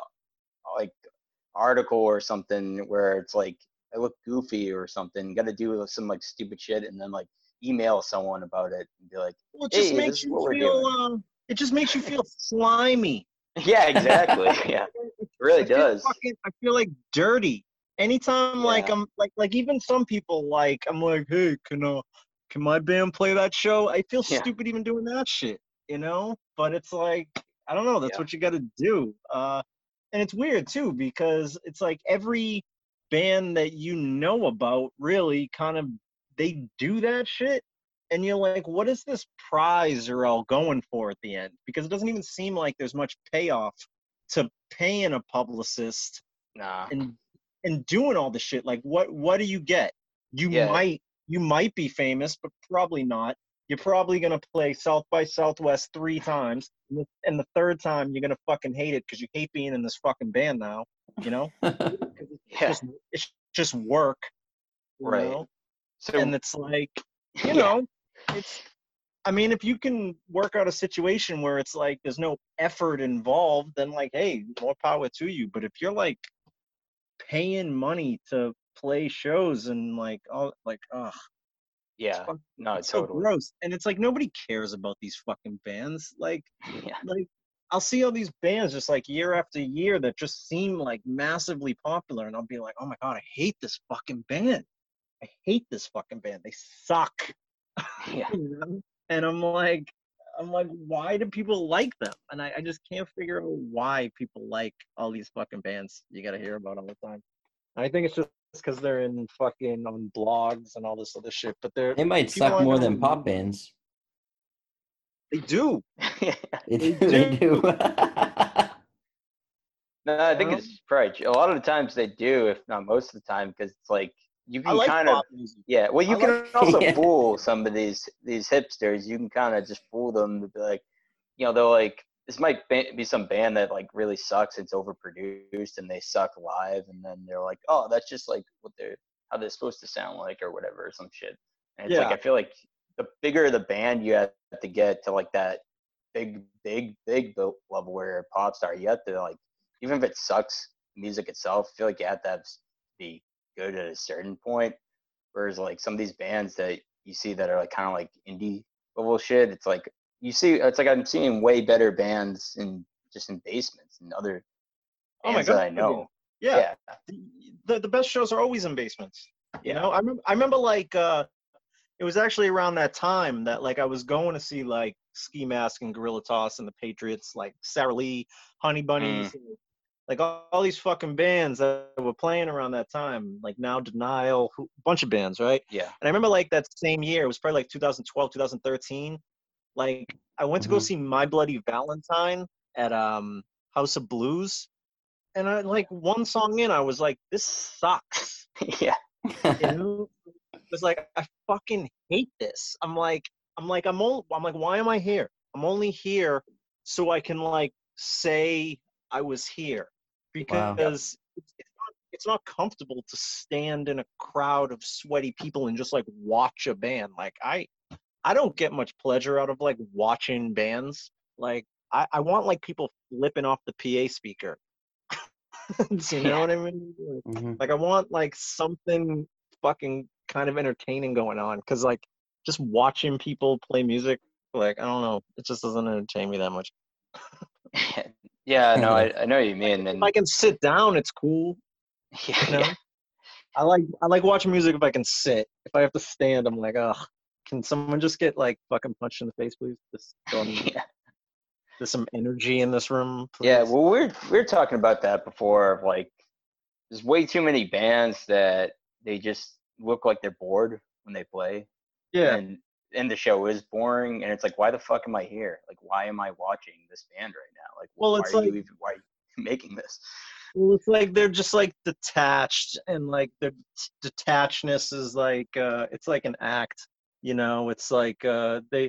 article or something where it's like I look goofy or something. Got to do some like stupid shit and then like email someone about it and be like, well, it just Hey, makes you feel. Um, it just makes you feel slimy. yeah, exactly. yeah, it really I does. Fucking, I feel like dirty. Anytime, like I'm like like even some people like I'm like, hey, can uh, can my band play that show? I feel Yeah. stupid even doing that shit, you know. But it's like I don't know. That's Yeah. what you got to do. Uh, and it's weird too because it's like every band that you know about really kind of they do that shit and you're like what is this prize you're all going for at the end because it doesn't even seem like there's much payoff to paying a publicist Nah. and and doing all the shit like what what do you get you Yeah. might you might be famous but probably not you're probably going to play south by southwest three times and the- third time you're going to fucking hate it because you hate being in this fucking band now you know 'Cause it's Yeah. just it's just work Right. know? So and it's like you yeah. know it's i mean if you can work out a situation where it's like there's no effort involved then like hey more power to you but if you're like paying money to play shows and like oh like oh yeah, fuck- no, it's so gross and it's like nobody cares about these fucking bands like Yeah, like I'll see all these bands just like year after year that just seem like massively popular, and I'll be like, oh my god, I hate this fucking band. I hate this fucking band. They suck. yeah. you know? And I'm like, I'm like, why do people like them? And I, I just can't figure out why people like all these fucking bands you gotta hear about all the time. I think it's just because they're in fucking on blogs and all this other shit, but they're They might suck more than pop bands. they do. They They do. They do. No, I think um, it's probably a lot of the times they do, if not most of the time, because it's like you can like kind of music. yeah. Well, you I can like- also Yeah. fool some of these these hipsters. You can kind of just fool them to be like, you know, they're like this might be some band that like really sucks. It's overproduced and they suck live, and then they're like, oh, that's just like what they're how they're supposed to sound like or whatever or some shit. And it's like Yeah. I feel like the bigger the band you have to get to like that big, big, big level where you're a pop star, you have to like even if it sucks music itself, I feel like you have to have, s- be good at a certain point. Whereas like some of these bands that you see that are like kind of like indie level shit, it's like you see, it's like I'm seeing way better bands in just in basements and other Oh my God, I know. Yeah. yeah, the, the best shows are always in basements. You Yeah. know, I remember, I remember like uh, it was actually around that time that like I was going to see like Ski Mask and Guerilla Toss and the Patriots, like Sarah Lee, Honey Bunnies, and, like all, all these fucking bands that were playing around that time, like Now Denial, a bunch of bands, right? yeah, And I remember like that same year, it was probably like 2012, 2013. Like I went to go Mhm. see My Bloody Valentine at um House of Blues. And I like one song in, I was like, this sucks. yeah, it was like I fucking hate this. I'm like, I'm like, I'm all I'm like, why am I here? I'm only here so I can like say I was here. Wow. Because it's, it's not it's not comfortable to stand in a crowd of sweaty people and just like watch a band. Like I I don't get much pleasure out of like watching bands. Like I, I want like people flipping off the PA speaker. you know Yeah. what I mean? Like, Mhm. like I want like something fucking kind of entertaining going on because like just watching people play music, like I don't know, it just doesn't entertain me that much. yeah. No, I, I know what you mean, If and I can sit down, it's cool. yeah, You know? yeah, I like I like watching music if I can sit. If I have to stand, I'm like, ugh. Can someone just get like fucking punched in the face, please? Just yeah. there's some energy in this room. Please. Yeah, well, we're we're talking about that before. Of like, there's way too many bands that they just look like they're bored when they play. yeah. And and the show is boring, and it's like, why the fuck am I here? Like, why am I watching this band right now? Like, Well, why it's are you like- even why are you making this? Well, it's like they're just like detached, and like their detachedness is like uh, it's like an act, you know. It's like uh, they,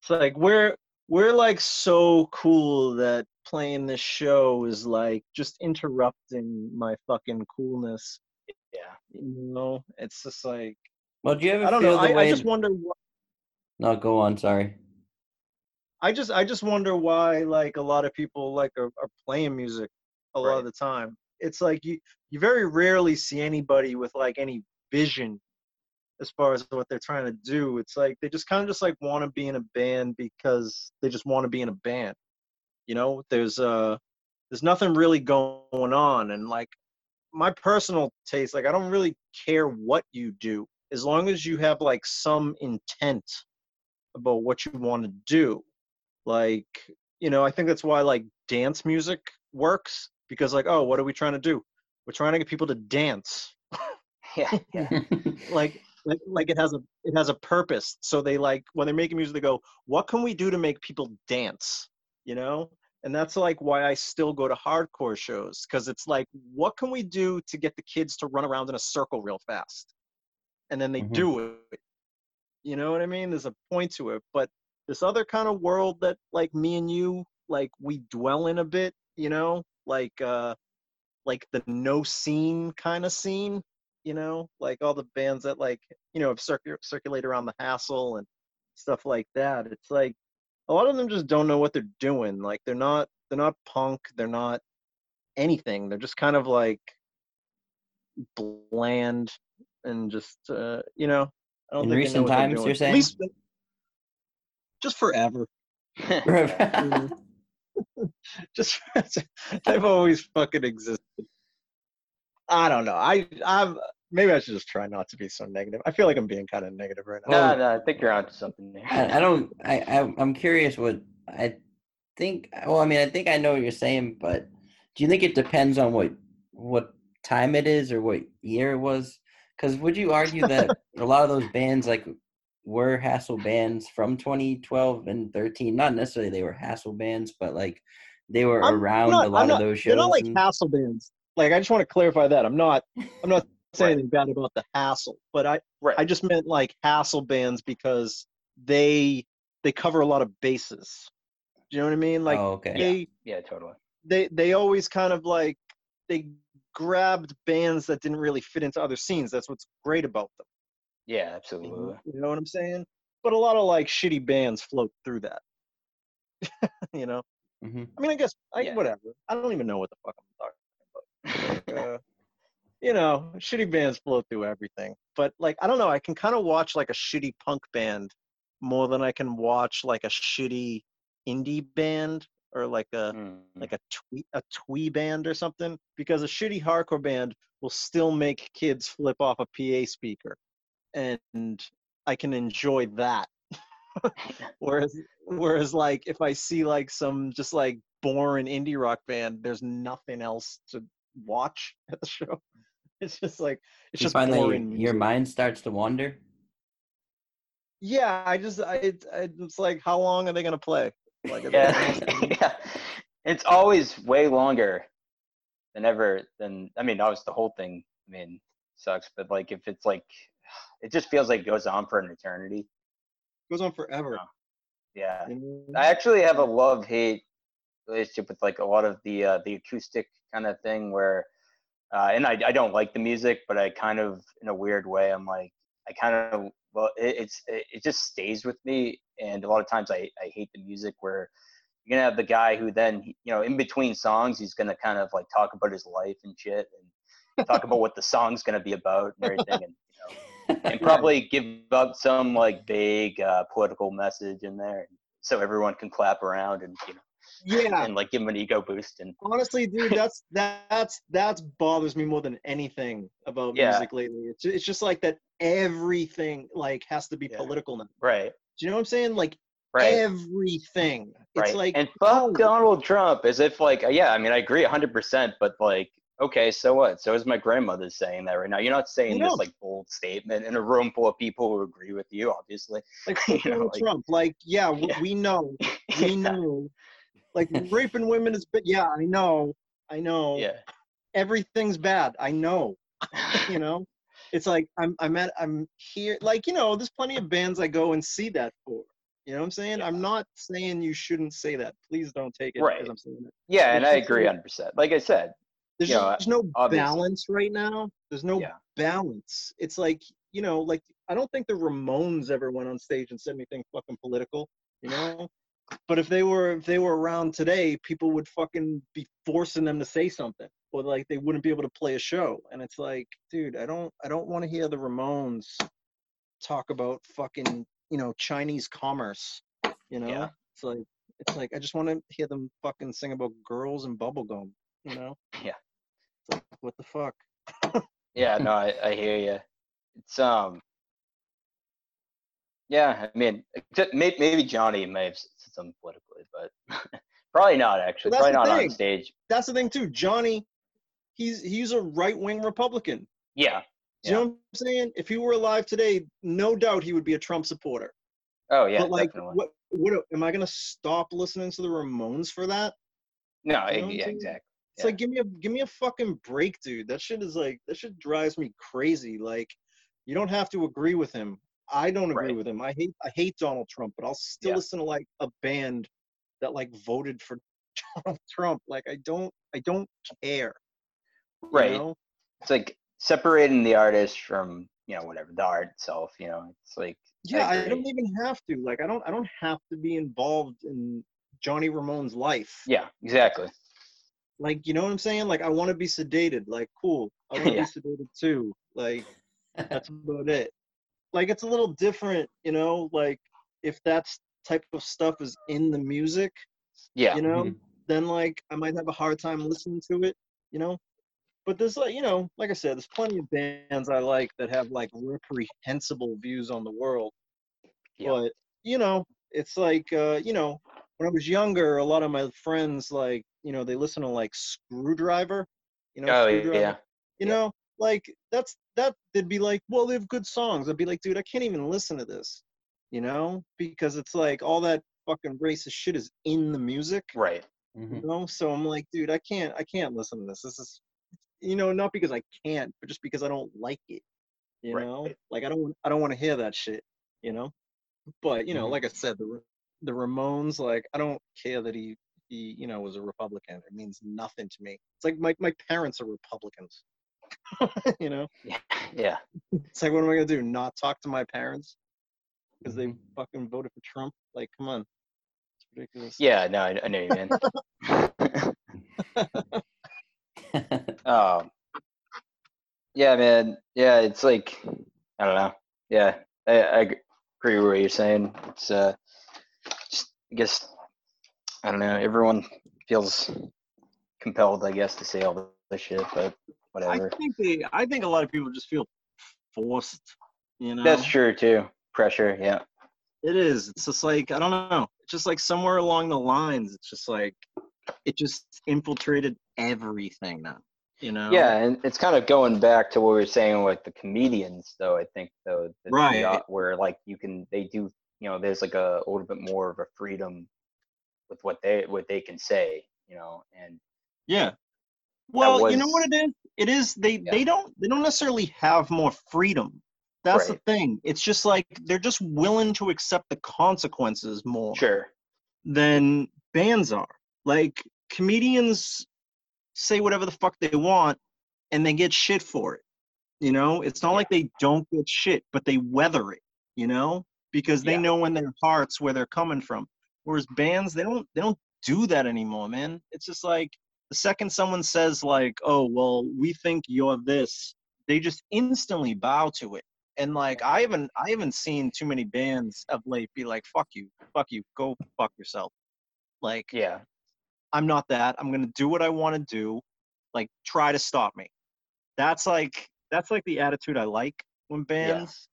it's like we're we're like so cool that playing this show is like just interrupting my fucking coolness, Yeah. you know. It's just like Well, do you ever I don't know. I? I just wonder. Wh- No, go on. Sorry. I just I just wonder why like a lot of people like are, are playing music a lot Right. of the time. It's like you you very rarely see anybody with like any vision as far as what they're trying to do. It's like they just kind of just like want to be in a band because they just want to be in a band. You know, there's uh there's nothing really going on and like my personal taste like I don't really care what you do as long as you have like some intent about what you want to do like you know i think that's why like dance music works because like oh what are we trying to do we're trying to get people to dance Yeah. Yeah. like like like it has a it has a purpose. So they like when they're making music they go what can we do to make people dance? You know? And that's like why i still go to hardcore shows because it's like what can we do to get the kids to run around in a circle real fast? And then they Mhm. do it. You know what i mean? There's a point to it. But this other kind of world that like me and you like we dwell in a bit you know? Like uh like the no scene kind of scene you know like all the bands that like you know have circu- circulate around the hassle and stuff like that it's like a lot of them just don't know what they're doing like they're not they're not punk they're not anything they're just kind of like bland and just uh you know i don't In think recent times, you're At saying? least just forever just they've always fucking existed. I don't know. I I'm maybe I should just try not to be so negative. I feel like I'm being kind of negative right now. no, no, I think you're onto something there. I, I don't. I, I I'm curious what I think. Well, I mean, I think I know what you're saying, but do you think it depends on what what time it is or what year it was? Because would you argue that a lot of those bands like were hassle bands from 2012 and 13? Not necessarily they were hassle bands, but like they were I'm around not- a lot I'm of those shows. They're not like and- hassle bands. Like I just want to clarify that. I'm not I'm not saying Right. anything bad about the hassle, but I Right. I just meant like hassle bands because they they cover a lot of bases. Do you know what I mean? Like oh, okay. they yeah, totally. they they always kind of like they grabbed bands that didn't really fit into other scenes. That's what's great about them. Yeah, absolutely. you know what I'm saying? But a lot of like shitty bands float through that. you know? hmm I mean, I guess I, Yeah. whatever. I don't even know what the fuck I'm talking. Uh, you know, shitty bands blow through everything. But like, I don't know. I can kind of watch like a shitty punk band more than I can watch like a shitty indie band or like a Mm. like a twee a twee band or something because a shitty hardcore band will still make kids flip off a PA speaker and I can enjoy that whereas whereas like if I see like some just like boring indie rock band there's nothing else to watch at the show it's just like it's you just your, boring your mind starts to wander. yeah I just I it's, it's like how long are they gonna play like yeah, yeah. It's always way longer than ever. Than I mean, obviously the whole thing. I mean, sucks. But like, if it's like, it just feels like it goes on for an eternity. goes on forever Yeah. I actually have a love hate relationship with like a lot of the uh, the acoustic kind of thing where, uh, and I I don't like the music, but I kind of in a weird way I'm like I kind of well it, it's it, it just stays with me, and a lot of times I I hate the music where you're gonna have the guy who then you know in between songs he's gonna kind of like talk about his life and shit and talk about what the song's gonna be about and everything and you know and probably give up some like vague uh, political message in there. So everyone can clap around and you know yeah and like give him an ego boost and honestly dude that's that's that's bothers me more than anything about Yeah. music lately it's, it's just like that everything like has to be Yeah. political now right do you know what i'm saying like right everything it's right like and fuck oh, donald trump as if like yeah i mean i agree 100% but like Okay, so what? So is my grandmother saying that right now. You're not saying You this like bold statement in a room full of people who agree with you, obviously. Like You know, like- Trump. Like, yeah, Yeah. we know, we know. Like raping women is, but yeah, I know, I know. yeah. Everything's bad. I know. You know, it's like I'm, I'm at, I'm here. Like, you know, there's plenty of bands I go and see that for. You know what I'm saying? Yeah. I'm not saying you shouldn't say that. Please don't take it Right. I'm saying it. Yeah, and I agree 100%. Like I said, There's know, just no obviously. balance right now. There's no Yeah. balance. It's like, you know, like I don't think the Ramones ever went on stage and said anything fucking political, you know? But if they were if they were around today, people would fucking be forcing them to say something. Or like they wouldn't be able to play a show. And it's like, dude, I don't I don't want to hear the Ramones talk about fucking, you know, Chinese commerce. You know? Yeah. It's like it's like I just want to hear them fucking sing about girls and bubblegum, you know? Yeah. It's like, what the fuck? yeah, no, I, I hear you. It's um, yeah, I mean, except may, maybe Johnny may have said something politically, but probably not actually. Well, probably not thing. on stage. That's the thing too. Johnny, he's he's a right wing Republican. Yeah. Do you know what I'm saying? If he were alive today, no doubt he would be a Trump supporter. Oh yeah, but like, definitely. what what am I gonna stop listening to the Ramones for that? no, you know yeah, exactly. It's Yeah. like give me a give me a fucking break, dude. That shit is like that shit drives me crazy. Like, you don't have to agree with him. I don't agree Right. with him. I hate I hate Donald Trump, but I'll still Yeah. listen to like a band that like voted for Donald Trump. Like I don't I don't care. Right. know? It's like separating the artist from you know whatever the art itself. You know, it's like Yeah, I, agree. don't even have to. Like I don't I don't have to be involved in Johnny Ramone's life. yeah, exactly. Like you know what I'm saying? Like I want to be sedated. Like cool. I want to Yeah. be sedated too. Like that's about it. Like it's a little different, you know, like if that type of stuff is in the music, Yeah, you know, Mhm. then like I might have a hard time listening to it, you know. But there's like, you know, like I said, there's plenty of bands I like that have like reprehensible views on the world. Yeah. But you know, it's like uh, you know, when I was younger, a lot of my friends like, you know, they listen to like Skrewdriver, you know, oh Skrewdriver yeah, you Yeah. know like that's that they'd be like well they have good songs. I'd be like dude i can't even listen to this you know? Because it's like all that fucking racist shit is in the music right. Mhm. you know? So i'm like dude i can't i can't listen to this. This is you know not because i can't but just because i don't like it you Right. know? Like i don't i don't want to hear that shit you know? But you know Mhm. like i said the the ramones like i don't care that he he you know was a republican. It means nothing to me. It's like my, my parents are republicans you know Yeah, yeah, it's like what am i gonna do not talk to my parents because they Mhm. fucking voted for trump like come on it's ridiculous yeah. No, I, I know you man. um, yeah, man. Yeah, it's like I don't know. Yeah, I, I agree with what you're saying. It's uh, just I guess I don't know. Everyone feels compelled, I guess, to say all this shit, but whatever. i think they i think a lot of people just feel forced you know That's true too. Pressure. Yeah. It is. It's just like I don't know. It's just like somewhere along the lines, it's just like it just infiltrated everything now. You know? Yeah, and it's kind of going back to what we were saying with the comedians, though. I think though, that Right. o- where like you can, they do, you know, there's like a, a little bit more of a freedom with what they what they can say, you know, and Yeah. Well, you know what it is? It is they Yeah. they don't they don't necessarily have more freedom. That's Right. the thing. It's just like they're just willing to accept the consequences more. sure, than bands are. Like comedians say whatever the fuck they want and they get shit for it. You know, it's not like they don't get shit, but they weather it, you know, because they Yeah. know in their hearts where they're coming from. Whereas bands, they don't they don't do that anymore, man. It's just like the second someone says like, "Oh, well, we think you're this," they just instantly bow to it. And like I haven't I haven't seen too many bands of late be like, "Fuck you, fuck you, go fuck yourself." Like yeah, I'm not that. I'm gonna do what I want to do. Like try to stop me. That's like that's like the attitude I like when bands.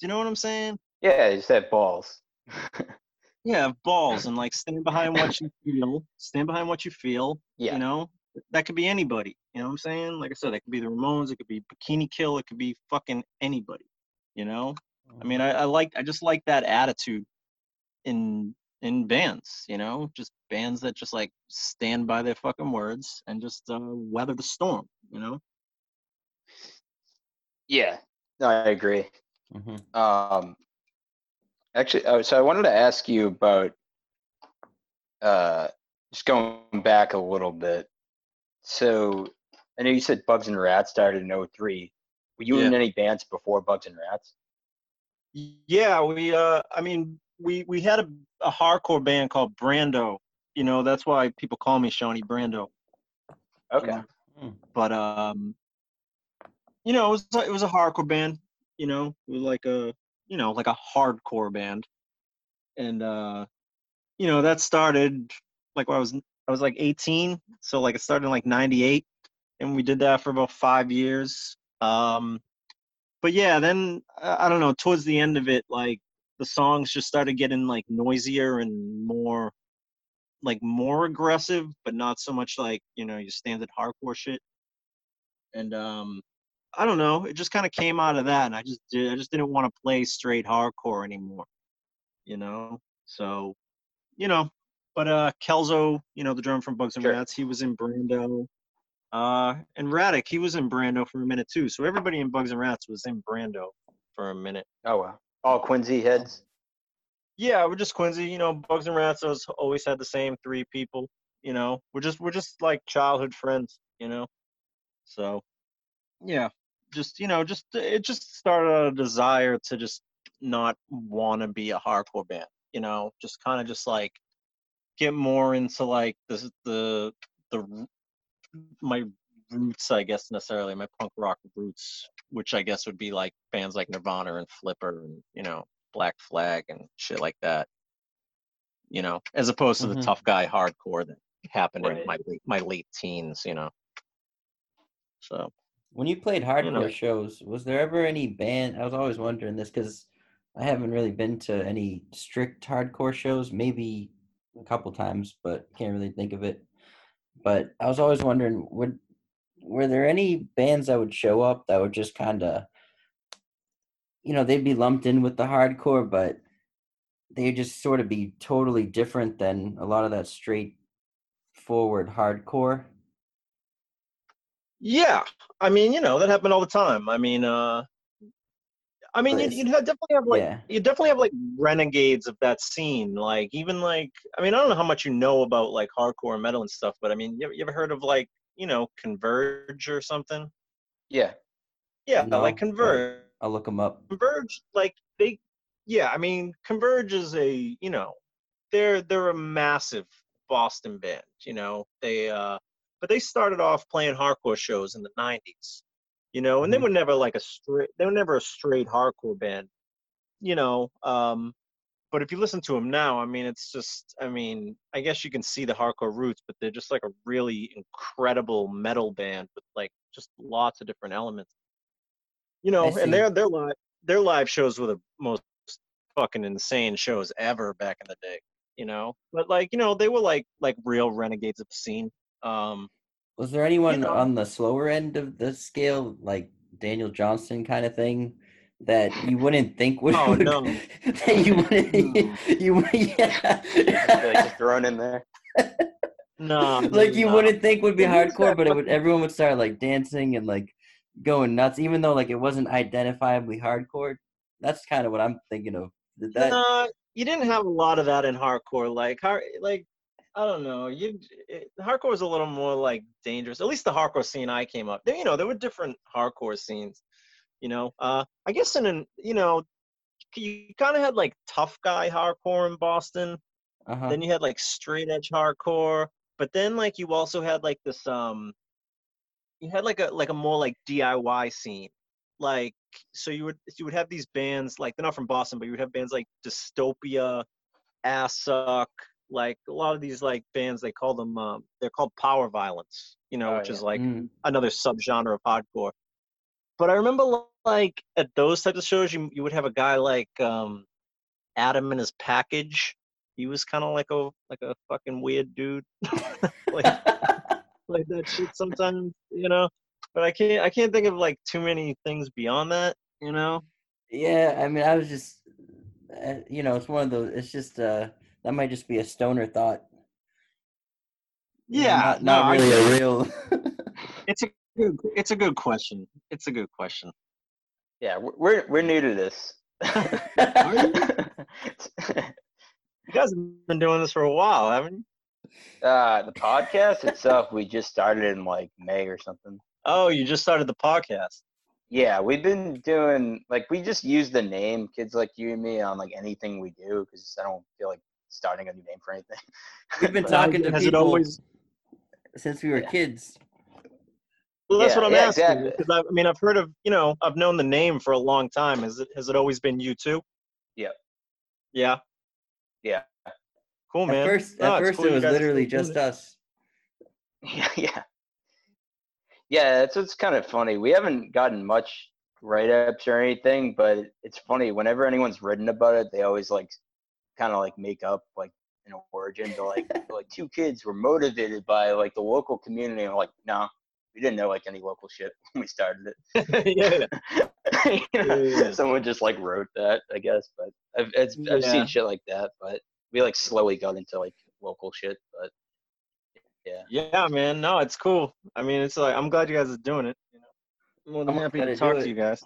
Do you know what I'm saying? yeah, you have balls. Yeah, have balls and like stand behind what you feel. Stand behind what you feel. yeah, You know, that could be anybody. You know what I'm saying? Like I said, it could be the Ramones, it could be Bikini Kill, it could be fucking anybody. You know? I mean, I, I like I just like that attitude in in bands, you know, just bands that just like stand by their fucking words and just uh, weather the storm, you know. Yeah, no, I agree. Mhm. Um, actually, oh, so I wanted to ask you about uh, just going back a little bit. So I know you said Bugs and Rats started in 03. Were you in any bands before Bugs and Rats? Yeah, we uh I mean we we had a, a hardcore band called Brando. You know, that's why people call me Shawnee Brando. Okay. know. But um you know, it was it was a hardcore band, you know, it was like a you know, like a hardcore band. And uh you know, that started like when I was I was like 18, so like it started in like 98 and we did that for about 5 years. Um but yeah, then I I don't know, towards the end of it like the songs just started getting like noisier and more like more aggressive, but not so much like, you know, your standard hardcore shit. And um I don't know, it just kind of came out of that and I just did I just didn't want to play straight hardcore anymore. You know? So, you know, but uh Kelzo, you know, the drummer from Bugs and Sure. Rats, he was in Brando. Uh and Radic, he was in Brando for a minute too. So everybody in Bugs and Rats was in Brando for a minute. Oh wow. All Quincy heads. Yeah, we're just Quincy. You know, Bugs and Rats has always had the same three people. You know, we're just we're just like childhood friends. You know, so yeah, just you know, just it just started out a desire to just not want to be a hardcore band. You know, just kind of just like get more into like the the the my roots, I guess necessarily my punk rock roots, which I guess would be like bands like Nirvana and Flipper and you know Black Flag and shit like that. You know, as opposed to Mhm. the tough guy hardcore that happened in my my late teens. You know, so When you played hardcore shows, was there ever any band? I was always wondering this because I haven't really been to any strict hardcore shows. Maybe a couple times, but can't really think of it. But I was always wondering, would were there any bands that would show up that would just kind of, you know, they'd be lumped in with the hardcore, but they'd just sort of be totally different than a lot of that straightforward hardcore. Yeah, I mean, you know, that happened all the time. I mean, uh, I mean, you it's- you definitely have like yeah. you definitely have like renegades of that scene. Like even like I mean, I don't know how much you know about like hardcore and metal and stuff, but I mean, you ever, you ever heard of like you know Converge or something? Yeah. Yeah, No, like Converge. I'll look them up. Converge, like they, yeah, I mean, Converge is a, you know, they're they're a massive Boston band. You know, they, uh, but they started off playing hardcore shows in the '90s. You know, and they Mhm. were never like a straight, they were never a straight hardcore band. You know, um, but if you listen to them now, I mean, it's just, I mean, I guess you can see the hardcore roots, but they're just like a really incredible metal band with like just lots of different elements. You know, and their their live their live shows were the most fucking insane shows ever back in the day. You know, but like you know, they were like like real renegades of the scene. Um, Was there anyone know. on the slower end of the scale, like Daniel Johnston kind of thing, that you wouldn't think would? Oh, no. that you wouldn't. No. You yeah. Like just thrown in there. no, like you no. wouldn't think would be hardcore, but it would. Everyone would start like dancing and like going nuts, even though like it wasn't identifiably hardcore. That's kind of what I'm thinking of. Did that? Nah, you didn't have a lot of that in hardcore. Like, hard, like I don't know. You it, hardcore was a little more like dangerous. At least the hardcore scene I came up. There, you know, there were different hardcore scenes. You know, uh, I guess in an you know, you kind of had like tough guy hardcore in Boston. Uh-huh. Then you had like straight edge hardcore, but then like you also had like this um, you had like a like a more like DIY scene. Like so you would you would have these bands like they're not from Boston, but you would have bands like Dystopia, Assuck, like a lot of these like bands they call them um, they're called power violence, you know, Oh, which yeah. is like Mm. another subgenre of hardcore. But I remember like at those types of shows, you you would have a guy like um, Adam and his package. He was kind of like a like a fucking weird dude. like like that shit sometimes, you know. But I can't I can't think of like too many things beyond that, you know. Yeah, I mean, I was just, uh, you know, it's one of those. It's just uh, that might just be a stoner thought. Yeah, not, not I really get a real. It's a good it's a good question. It's a good question. Yeah, we're we're, we're new to this. You guys have been doing this for a while, haven't you? uh, the podcast itself, we just started in like May or something. Oh, you just started the podcast. Yeah, we've been doing like we just use the name "Kids Like You and Me" on like anything we do because I don't feel like starting a new name for anything. We've been talking to Has people it always since we were Yeah. kids. Well, that's Yeah, what I'm yeah, asking. exactly. I, I mean, I've heard of, you know, I've known the name for a long time. Has it has it always been you too? Yeah. Yeah. Yeah. Cool, At man. first, No, at first cool it was literally just it. us. Yeah, yeah, yeah. That's what's kind of funny. We haven't gotten much write ups or anything, but it's funny whenever anyone's written about it, they always like kind of like make up like an origin. They're like, like two kids were motivated by like the local community. I'm like, no, we didn't know like any local shit when we started it. yeah. You know, Yeah. Someone just like wrote that, I guess. But I've it's, I've Yeah. seen shit like that. But we like slowly got into like local shit. But yeah, Yeah, man. No, it's cool. I mean, it's like I'm glad you guys are doing it. You know, I'm I'm happy to to talk to you guys.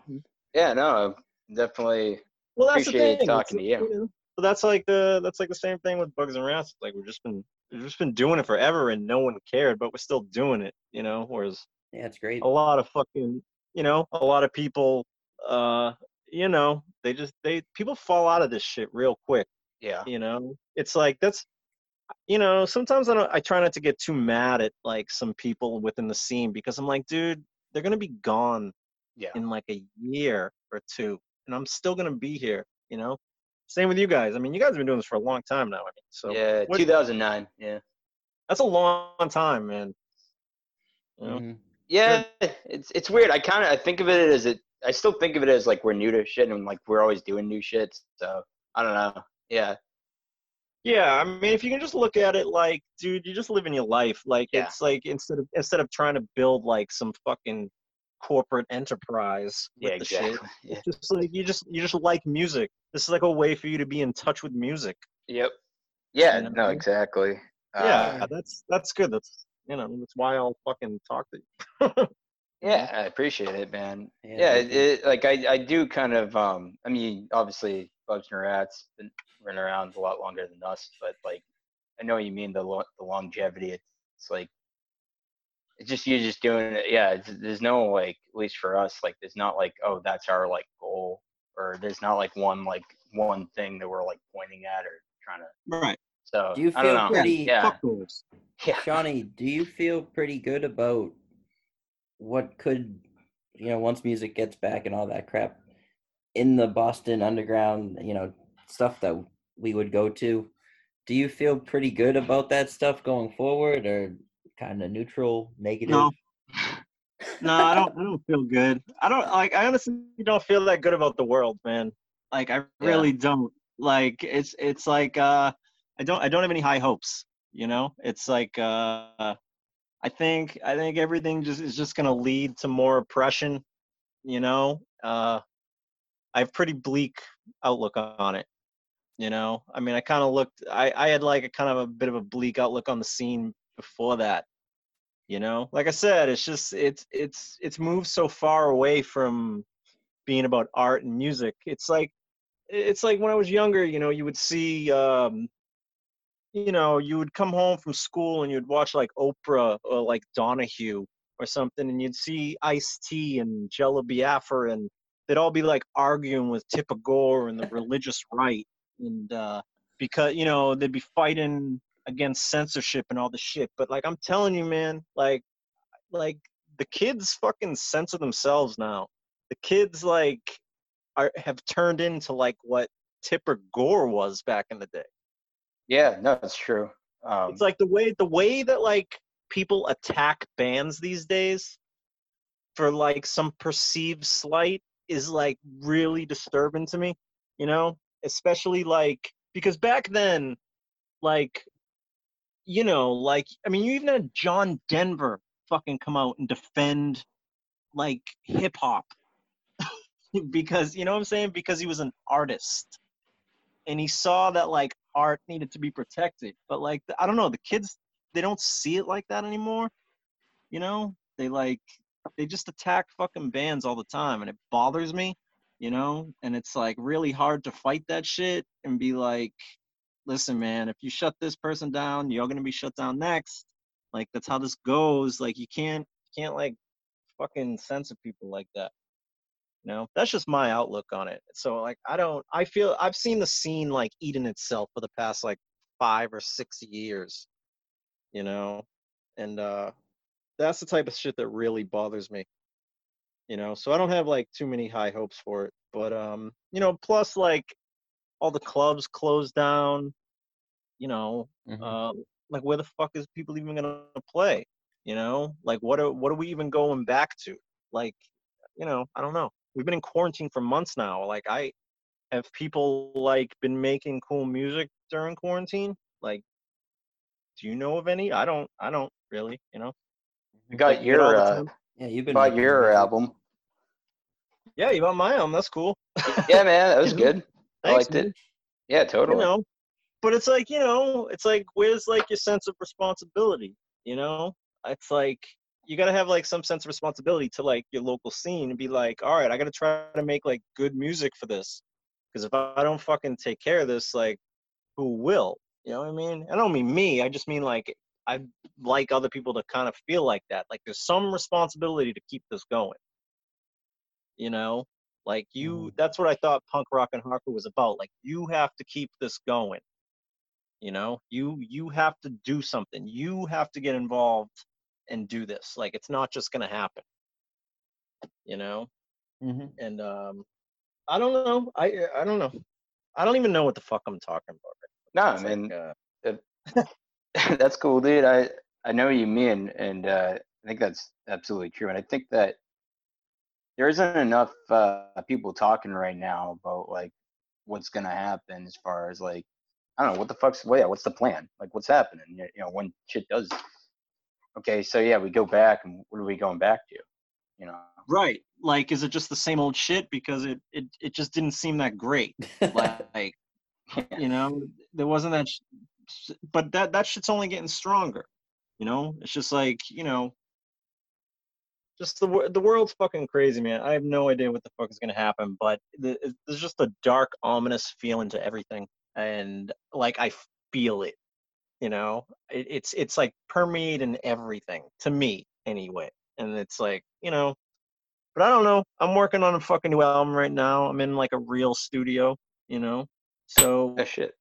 yeah, no, definitely. Well, that's Appreciate the thing. talking It's- to you. Know, So that's like the that's like the same thing with bugs and rats. Like we've just been we've just been doing it forever and no one cared, but we're still doing it. You know, whereas Yeah, it's great. a lot of fucking you know a lot of people uh you know they just they people fall out of this shit real quick Yeah, you know it's like that's you know sometimes I, don't, I try not to get too mad at like some people within the scene because i'm like dude they're gonna be gone yeah, in like a year or two and i'm still gonna be here you know same with you guys i mean you guys have been doing this for a long time now i mean so yeah. what- 2009. Yeah, that's a long time man you know? Mhm. yeah. It's it's weird. I kind of I think of it as it. I still think of it as like we're new to shit and like we're always doing new shit. So I don't know. Yeah, Yeah, I mean, if you can just look at it like, dude, you're just living your life. Like, Yeah. it's like instead of instead of trying to build like some fucking corporate enterprise with yeah, the shit, exactly. Yeah. just like you just you just like music. This is like a way for you to be in touch with music. Yep. Yeah. You know? No, exactly. yeah, Uh, that's that's good. That's you know that's why I'll fucking talk to you. yeah, I appreciate it, man. Yeah, Yeah, it, it, like I, I do kind of. Um, I mean, obviously, Bugs and Rats been running around a lot longer than us, but like, I know what you mean the lo- the longevity. It's, it's like, it's just you're just doing it. Yeah, it's, there's no like, at least for us, like, there's not like, oh, that's our like goal, or there's not like one like one thing that we're like pointing at or trying to. right. So Do you I don't feel know. pretty- Yeah, Fuck yeah. Shawnee, do you feel pretty good about what could, you know, once music gets back and all that crap in the Boston underground, you know, stuff that we would go to? Do you feel pretty good about that stuff going forward or kind of neutral, negative? No. No, I don't. I don't feel good. I don't like. I honestly don't feel that good about the world, man. Like I really don't. Like it's it's like uh, I don't I don't have any high hopes. You know, it's like uh, I think I think everything just is just gonna lead to more oppression. You know, uh, I have pretty bleak outlook on it. You know, I mean, I kind of looked. I I had like a kind of a bit of a bleak outlook on the scene before that you know? Like i said it's just it's it's it's moved so far away from being about art and music. It's like it's like when i was younger you know you would see um you know you would come home from school and you'd watch like oprah or like donahue or something and you'd see ice t and jello biafra and they'd all be like arguing with tipper gore and the religious right and uh because you know they'd be fighting against censorship and all the shit. But like I'm telling you, man, like like the kids fucking censor themselves now. The kids like are have turned into like what Tipper Gore was back in the day. Yeah, no, it's true. Um, It's like the way the way that like people attack bands these days for like some perceived slight is like really disturbing to me, you know? Especially like because back then like you know, like I mean, you even had John Denver fucking come out and defend like hip hop because you know what I'm saying? Because he was an artist and he saw that like art needed to be protected. But like I don't know, the kids they don't see it like that anymore. You know, they like they just attack fucking bands all the time, and it bothers me. You know, and it's like really hard to fight that shit and be like, listen, man, if you shut this person down, you're gonna be shut down next. Like that's how this goes. Like you can't can't like fucking censor people like that. You know, that's just my outlook on it. So like I don't I feel I've seen the scene like eating itself for the past like five or six years. You know? And uh that's the type of shit that really bothers me. You know, so I don't have like too many high hopes for it. But um, you know, plus like all the clubs closed down, you know, Mhm. um, like where the fuck is people even gonna play? You know, like what are what are we even going back to? Like, you know, I don't know. We've been in quarantine for months now. Like, I have people like been making cool music during quarantine. Like, do you know of any? I don't. I don't really. You know. You got Like, your all the uh. Yeah, you've been bought your album. Yeah, you got my album. That's cool. Yeah, man, that was Mhm. Good. I liked it. Yeah, totally. you know but it's like you know it's like where's like your sense of responsibility you know it's like you got to have like some sense of responsibility to like your local scene and be like all right i got to try to make like good music for this because if i don't fucking take care of this like who will you know what i mean i don't mean me i just mean like i like other people to kind of feel like that like there's some responsibility to keep this going you know like you Mhm. that's what i thought punk rock and hardcore was about like you have to keep this going you know you you have to do something you have to get involved and do this like it's not just gonna happen you know Mhm. and um i don't know i i don't know i don't even know what the fuck i'm talking about No, I It's like, mean uh, that's cool, dude. I I know what you mean, and uh, I think that's absolutely true. And I think that there isn't enough uh, people talking right now about like what's gonna happen as far as like I don't know what the fuck's well, yeah, what's the plan? Like what's happening? You know, when shit does. Okay, so yeah, we go back, and what are we going back to? You know, right like is it just the same old shit because it it, it just didn't seem that great like you know there wasn't that sh- but that that shit's only getting stronger you know it's just like you know just the the world's fucking crazy man. I have no idea what the fuck is going to happen but the, there's just a dark ominous feeling to everything and like i feel it you know? It, it's it's like permeating everything to me anyway and it's like you know but i don't know. I'm working on a fucking new album right now. I'm in like a real studio you know? So that shit.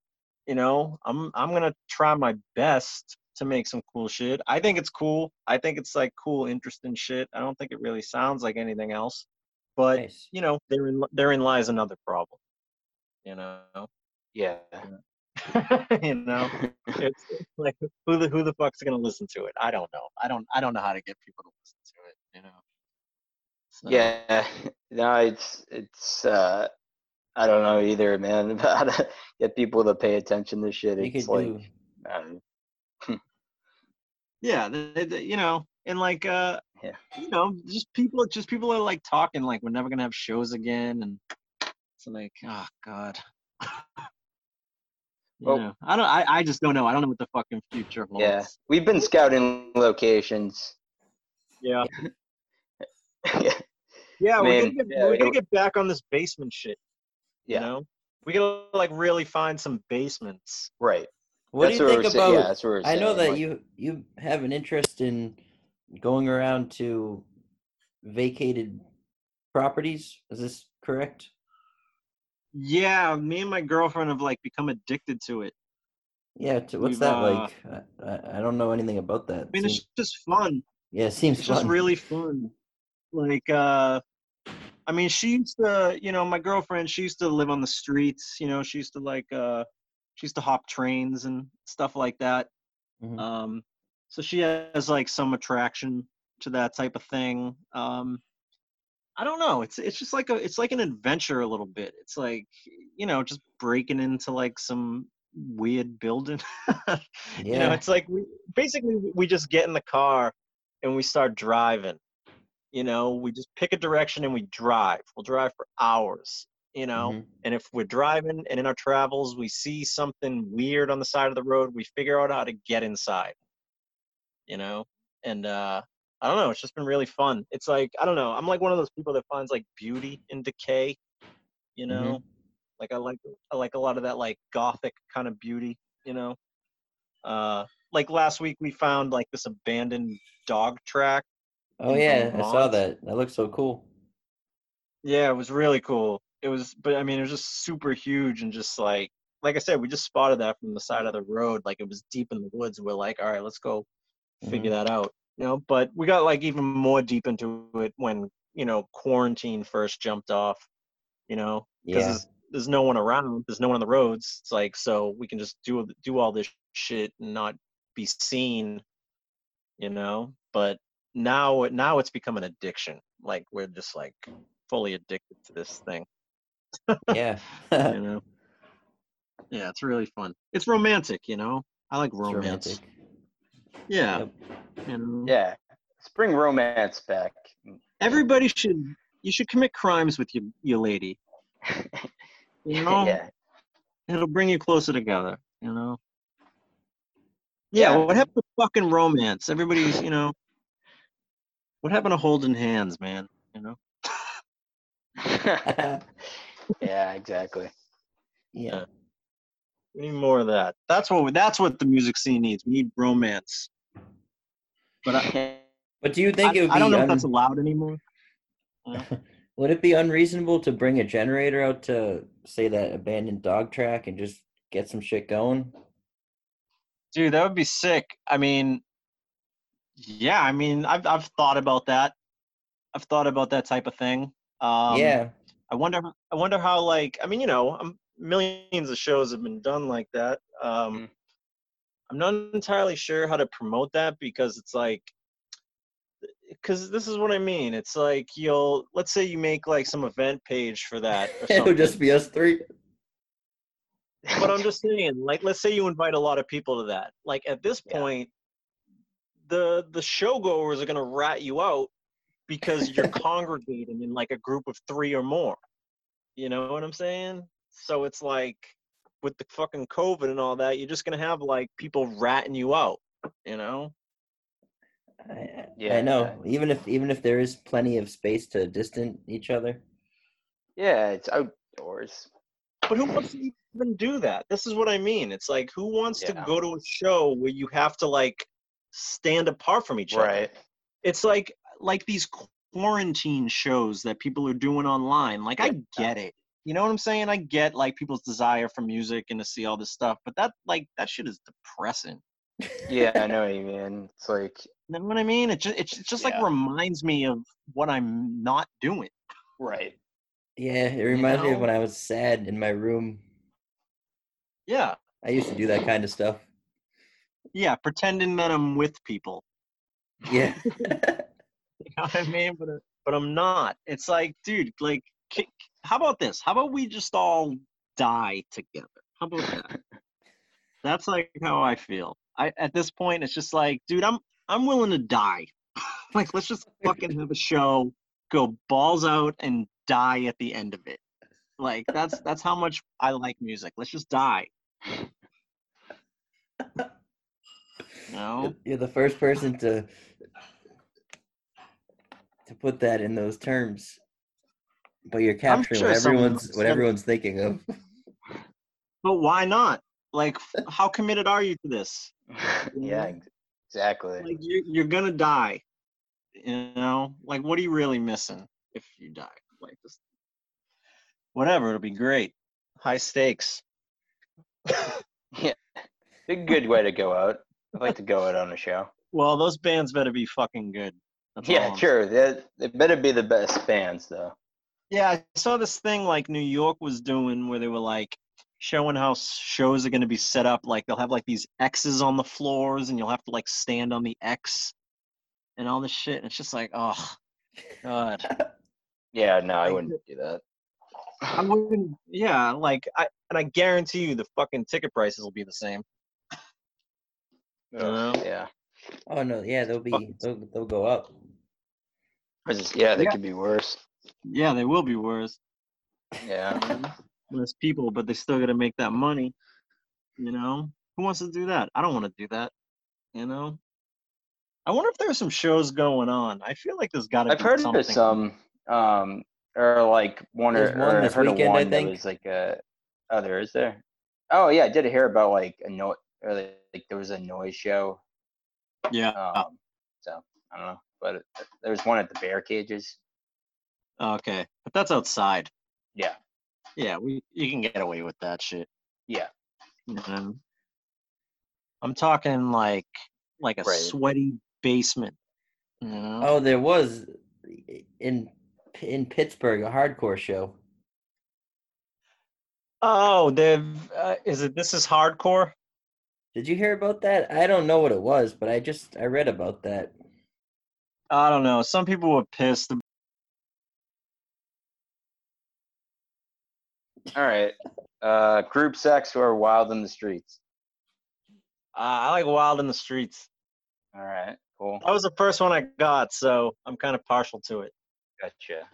you know i'm i'm gonna try my best to make some cool shit. I think it's cool. I think it's like cool interesting shit. I don't think it really sounds like anything else. But nice. you know therein therein lies another problem you know? Yeah. you know? It's, it's like who the who the fuck's gonna listen to it? I don't know. I don't i don't know how to get people to listen to it you know? So, Yeah, no, it's it's uh I don't know either, man. How to get people to pay attention to shit. You It's could like do um, yeah they, they- you know and like uh Yeah. you know just people just people are like talking like we're never gonna have shows again and it's like oh god you Well- know i don't I, I just don't know i don't know what the fucking future holds yeah. We've been scouting locations. yeah yeah. yeah we're, gonna get, yeah, we're gonna get back on this basement shit you Yeah. know we gotta like really find some basements Right. What that's do you think about? saying. Yeah, that's what I know that like- you you have an interest in going around to vacated properties. Is this correct? yeah me and my girlfriend have like become addicted to it Yeah. To, what's We've, that uh, like? I, I- I don't know anything about that. i mean Seems- it's just fun yeah, it seems it's fun. just really fun like uh i mean she used to you know my girlfriend she used to live on the streets you know she used to like uh she used to hop trains and stuff like that Mhm. um so she has like some attraction to that type of thing um i don't know it's it's just like a it's like an adventure a little bit it's like you know just breaking into like some weird building. Yeah. You know, it's like we basically we just get in the car and we start driving. You know, we just pick a direction and we drive. We'll drive for hours. You know, Mhm. and if we're driving and in our travels we see something weird on the side of the road, we figure out how to get inside. You know, and uh, I don't know. It's just been really fun. It's like I don't know. I'm like one of those people that finds like beauty in decay. You know, like I like I like a lot of that like gothic kind of beauty. You know, uh, like last week we found like this abandoned dog track. Oh yeah, I saw that. That looks so cool. Yeah, it was really cool. It was, but I mean, it was just super huge and just like, like I said, we just spotted that from the side of the road. Like it was deep in the woods. We're like, all right, let's go figure mm-hmm. that out. You know, but we got like even more deep into it when you know quarantine first jumped off. You know, because Yeah. there's, there's no one around. There's no one on the roads. It's like so we can just do do all this shit and not be seen. You know, but now now it's become an addiction. Like we're just like fully addicted to this thing. Yeah. You know. Yeah, it's really fun. It's romantic, you know. I like romance. romantic. Yeah. Yep. You know? Yeah, let's bring romance back. Everybody should you should commit crimes with your your lady. You know? yeah, It'll bring you closer together, you know. Yeah, Yeah. what happened to fucking romance? Everybody's, you know. What happened to holding hands, man? You know? Yeah, exactly. yeah. We need more of that. That's what we, that's what the music scene needs. We need romance. But I, But do you think I, it would be I don't know if that's allowed anymore. would it be unreasonable to bring a generator out to say that abandoned dog track and just get some shit going? Dude, that would be sick. I mean, yeah, I mean, I've I've thought about that. I've thought about that type of thing. Um, yeah. I wonder. I wonder how. Like, I mean, you know, um, millions of shows have been done like that. Um, Mm. I'm not entirely sure how to promote that because it's like, because this is what I mean. It's like you'll let's say you make like some event page for that. It'll something. just be us three. but I'm just saying, like, let's say you invite a lot of people to that. Like, at this Yeah. point, the the showgoers are gonna rat you out because you're congregating in like a group of three or more. You know what I'm saying? So it's like with the fucking COVID and all that, you're just gonna have like people ratting you out. You know? I, I Yeah. know. Even if even if there is plenty of space to distance each other. Yeah, it's outdoors. But who wants to even do that? This is what I mean. It's like who wants to go to a show where you have to like stand apart from each other? Right. it's like like these quarantine shows that people are doing online like i get it you know what i'm saying i get like people's desire for music and to see all this stuff but that like that shit is depressing Yeah, I know what you mean. It's like, you know what i mean it just it just like Yeah. reminds me of what i'm not doing right. Yeah, it reminds me of know? when I was sad in my room. yeah I used to do that kind of stuff. yeah pretending that i'm with people Yeah. know what i mean? But uh, but i'm not. It's like dude like how about this? How about we just all die together? How about that? That's like how i feel. I at this point it's just like dude i'm i'm willing to die. Like let's just fucking have a show go balls out and die at the end of it. Like that's that's how much i like music. Let's just die. No You're the first person to to put that in those terms. But you're capturing sure what everyone's what everyone's thinking of. but why not like how committed are you to this yeah, exactly. like you're, you're gonna die you know like what are you really missing if you die like just whatever it'll be great high stakes yeah, a good way to go out. I'd like to go out on a show. well those bands better be fucking good That's Yeah, sure. They, they better be the best bands, though. Yeah, I saw this thing like New York was doing where they were like showing how shows are going to be set up. Like they'll have like these X's on the floors and you'll have to like stand on the X and all this shit. And it's just like, oh, God. Yeah, no, I wouldn't do that. I wouldn't. Yeah, like I and I guarantee you the fucking ticket prices will be the same. Ugh, know? yeah. Oh no, yeah, they'll be they'll, they'll go up. Or just- yeah, they Yeah. could be worse. Yeah, they will be worse. Yeah. Less people, but they still got to make that money. You know, who wants to do that? I don't want to do that. You know. I wonder if there's some shows going on. I feel like there's got to. Be some. I've heard something. of some, um, or like one or, There's one or I've heard weekend, of I one that was like a. Oh, there is there. Oh yeah, I did hear about like a no, or like, like there was a noise show. Yeah. Um, so I don't know, but it, there was one at the Bear Cages. Okay, but that's outside. Yeah, Yeah, we you can get away with that shit. yeah. you know? I'm talking like like a Right. sweaty basement. You know? Oh, there was in in Pittsburgh a hardcore show. Oh, they've uh, is it this is hardcore? Did you hear about that? I don't know what it was, but I just I read about that. I don't know. Some people were pissed. All right. Uh, group sex or wild in the streets. Uh, I like Wild in the Streets. All right, cool. That was the first one I got, so I'm kind of partial to it. Gotcha.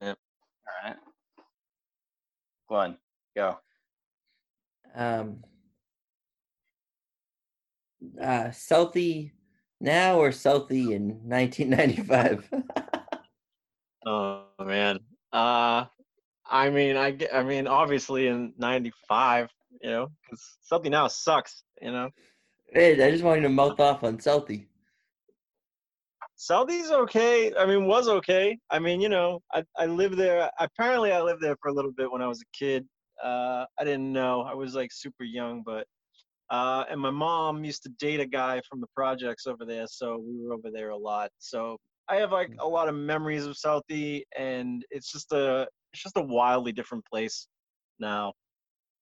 Yep. All right. Glenn, go. Um, uh, Southie now or Southie in 1995? Oh man. Uh, I mean, I I mean, obviously in '95, you know, because something now sucks. You know, Hey, I just wanted to mouth off on Southie. Southie's okay. I mean, was okay. I mean, you know, I I lived there. Apparently, I lived there for a little bit when I was a kid. Uh, I didn't know. I was like super young, but uh, and my mom used to date a guy from the projects over there, so we were over there a lot. So I have like a lot of memories of Southie, and it's just a it's just a wildly different place now.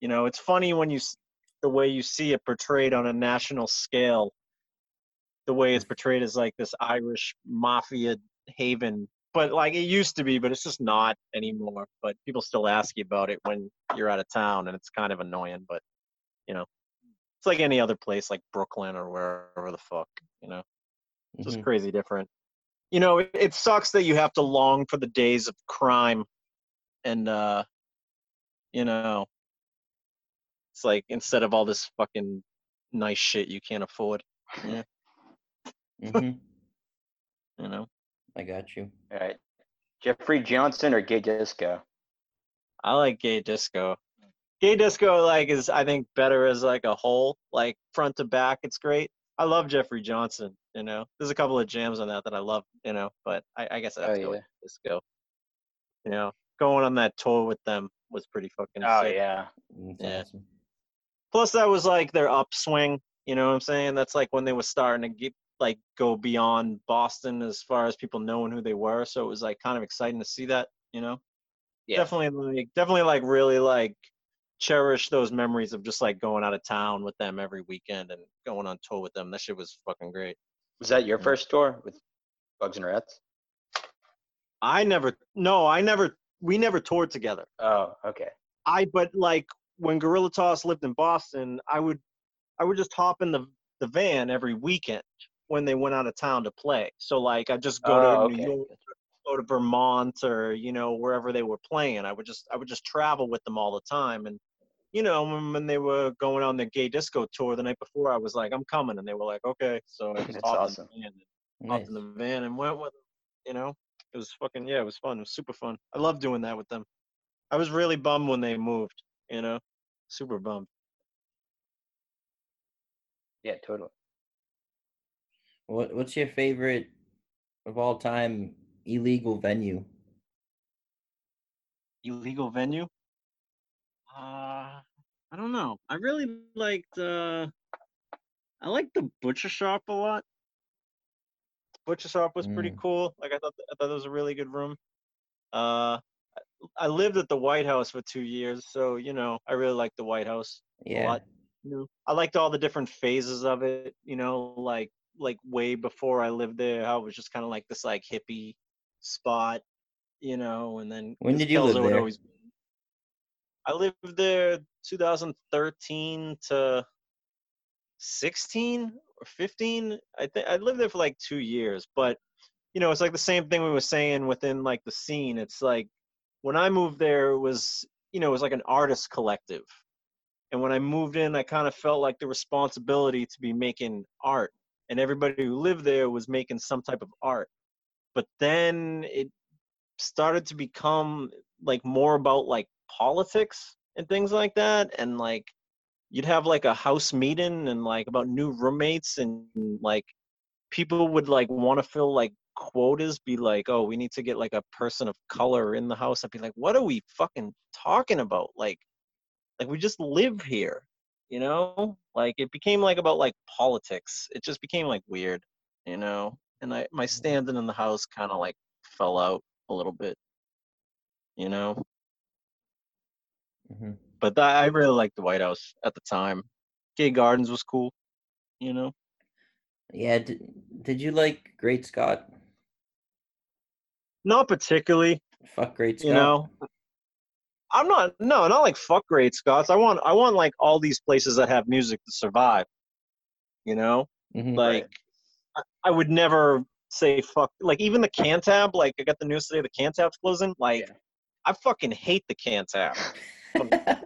You know, it's funny when you the way you see it portrayed on a national scale the way it's portrayed as like this Irish mafia haven. But like it used to be, but it's just not anymore. But people still ask you about it when you're out of town, and it's kind of annoying. But you know, like any other place, like Brooklyn or wherever the fuck. You know, it's just Mhm. crazy different. You know, it, it sucks that you have to long for the days of crime, and uh, you know, it's like instead of all this fucking nice shit you can't afford. Yeah, mm-hmm. you know. I got you. All right. Jeffrey Johnson or Gay Disco? I like gay disco. Gay disco like is I think better as like a whole, like front to back. It's great. I love Jeffrey Johnson. You know, there's a couple of jams on that that I love. You know, but I, I guess I have Oh, to go yeah. disco. You know, going on that tour with them was pretty fucking. Oh sick. yeah. That's Yeah. awesome. Plus, that was like their upswing. You know what I'm saying? That's like when they were starting to get like go beyond Boston as far as people knowing who they were. So it was like kind of exciting to see that. You know. Yeah. definitely like definitely like really like cherish those memories of just like going out of town with them every weekend and going on tour with them. That shit was fucking great. Was that your first tour with Bugs and Rats? I never no, I never we never toured together. Oh, okay. I but like when Guerilla Toss lived in Boston, I would I would just hop in the the van every weekend when they went out of town to play. So like I just go oh, to New. York, go to Vermont or you know wherever they were playing. I would just I would just travel with them all the time and you know when, when they were going on their gay disco tour the night before I was like I'm coming and they were like okay so I just That's hopped awesome. in the van and hopped Nice. in the van and went with them you know it was fucking yeah it was fun it was super fun I love doing that with them I was really bummed when they moved you know super bummed Yeah, totally. What What's your favorite of all time illegal venue? illegal venue uh I don't know I really liked uh I liked the butcher shop a lot butcher shop was pretty Mm. cool like I thought I thought it was a really good room uh I- lived at the White House for two years, so you know I really liked the White House. Yeah. lot. You know, I liked all the different phases of it. You know, like like way before I lived there, how it was just kind of like this like hippie spot. You know, and then when did you live there? Always, I lived there 2013 to 16 or 15. I think I lived there for like two years, but you know, it's like the same thing we were saying within like the scene. It's like when I moved there, it was you know, it was like an artist collective. And when I moved in, I kind of felt like the responsibility to be making art, and everybody who lived there was making some type of art. But then it started to become like more about like politics and things like that, and like you'd have like a house meeting and like about new roommates and like people would like want to fill like quotas be like oh we need to get like a person of color in the house. I'd be like what are we fucking talking about? Like like we just live here you know? Like it became like about like politics. It just became like weird you know? And i my mm-hmm. standing in the house kind of like fell out a little bit you know hmm but i really liked the white house at the time gay gardens was cool you know Yeah. Did, did you like Great Scott? not particularly Fuck Great Scott. you know i'm not no not like fuck great scots i want i want like all these places that have music to survive you know Mhm. like I, I would never say fuck like even the cantab like i got the news today the cantab's closing like Yeah. i fucking hate the cantab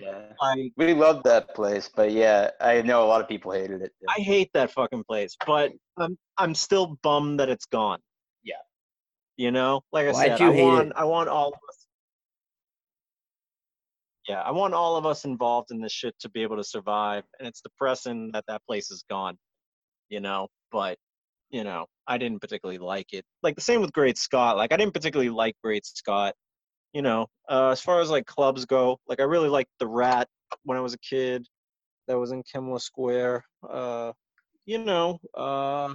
Yeah. like We loved that place, but yeah, I know a lot of people hated it. i hate that fucking place but i'm i'm still bummed that it's gone Yeah. you know like i Why'd said you i hate want it? i want all of us yeah i want all of us involved in this shit to be able to survive and it's depressing that that place is gone you know but you know i didn't particularly like it like the same with great scott like i didn't particularly like great scott you know uh, as far as like clubs go like i really liked the rat when i was a kid that was in Kenmore square uh you know uh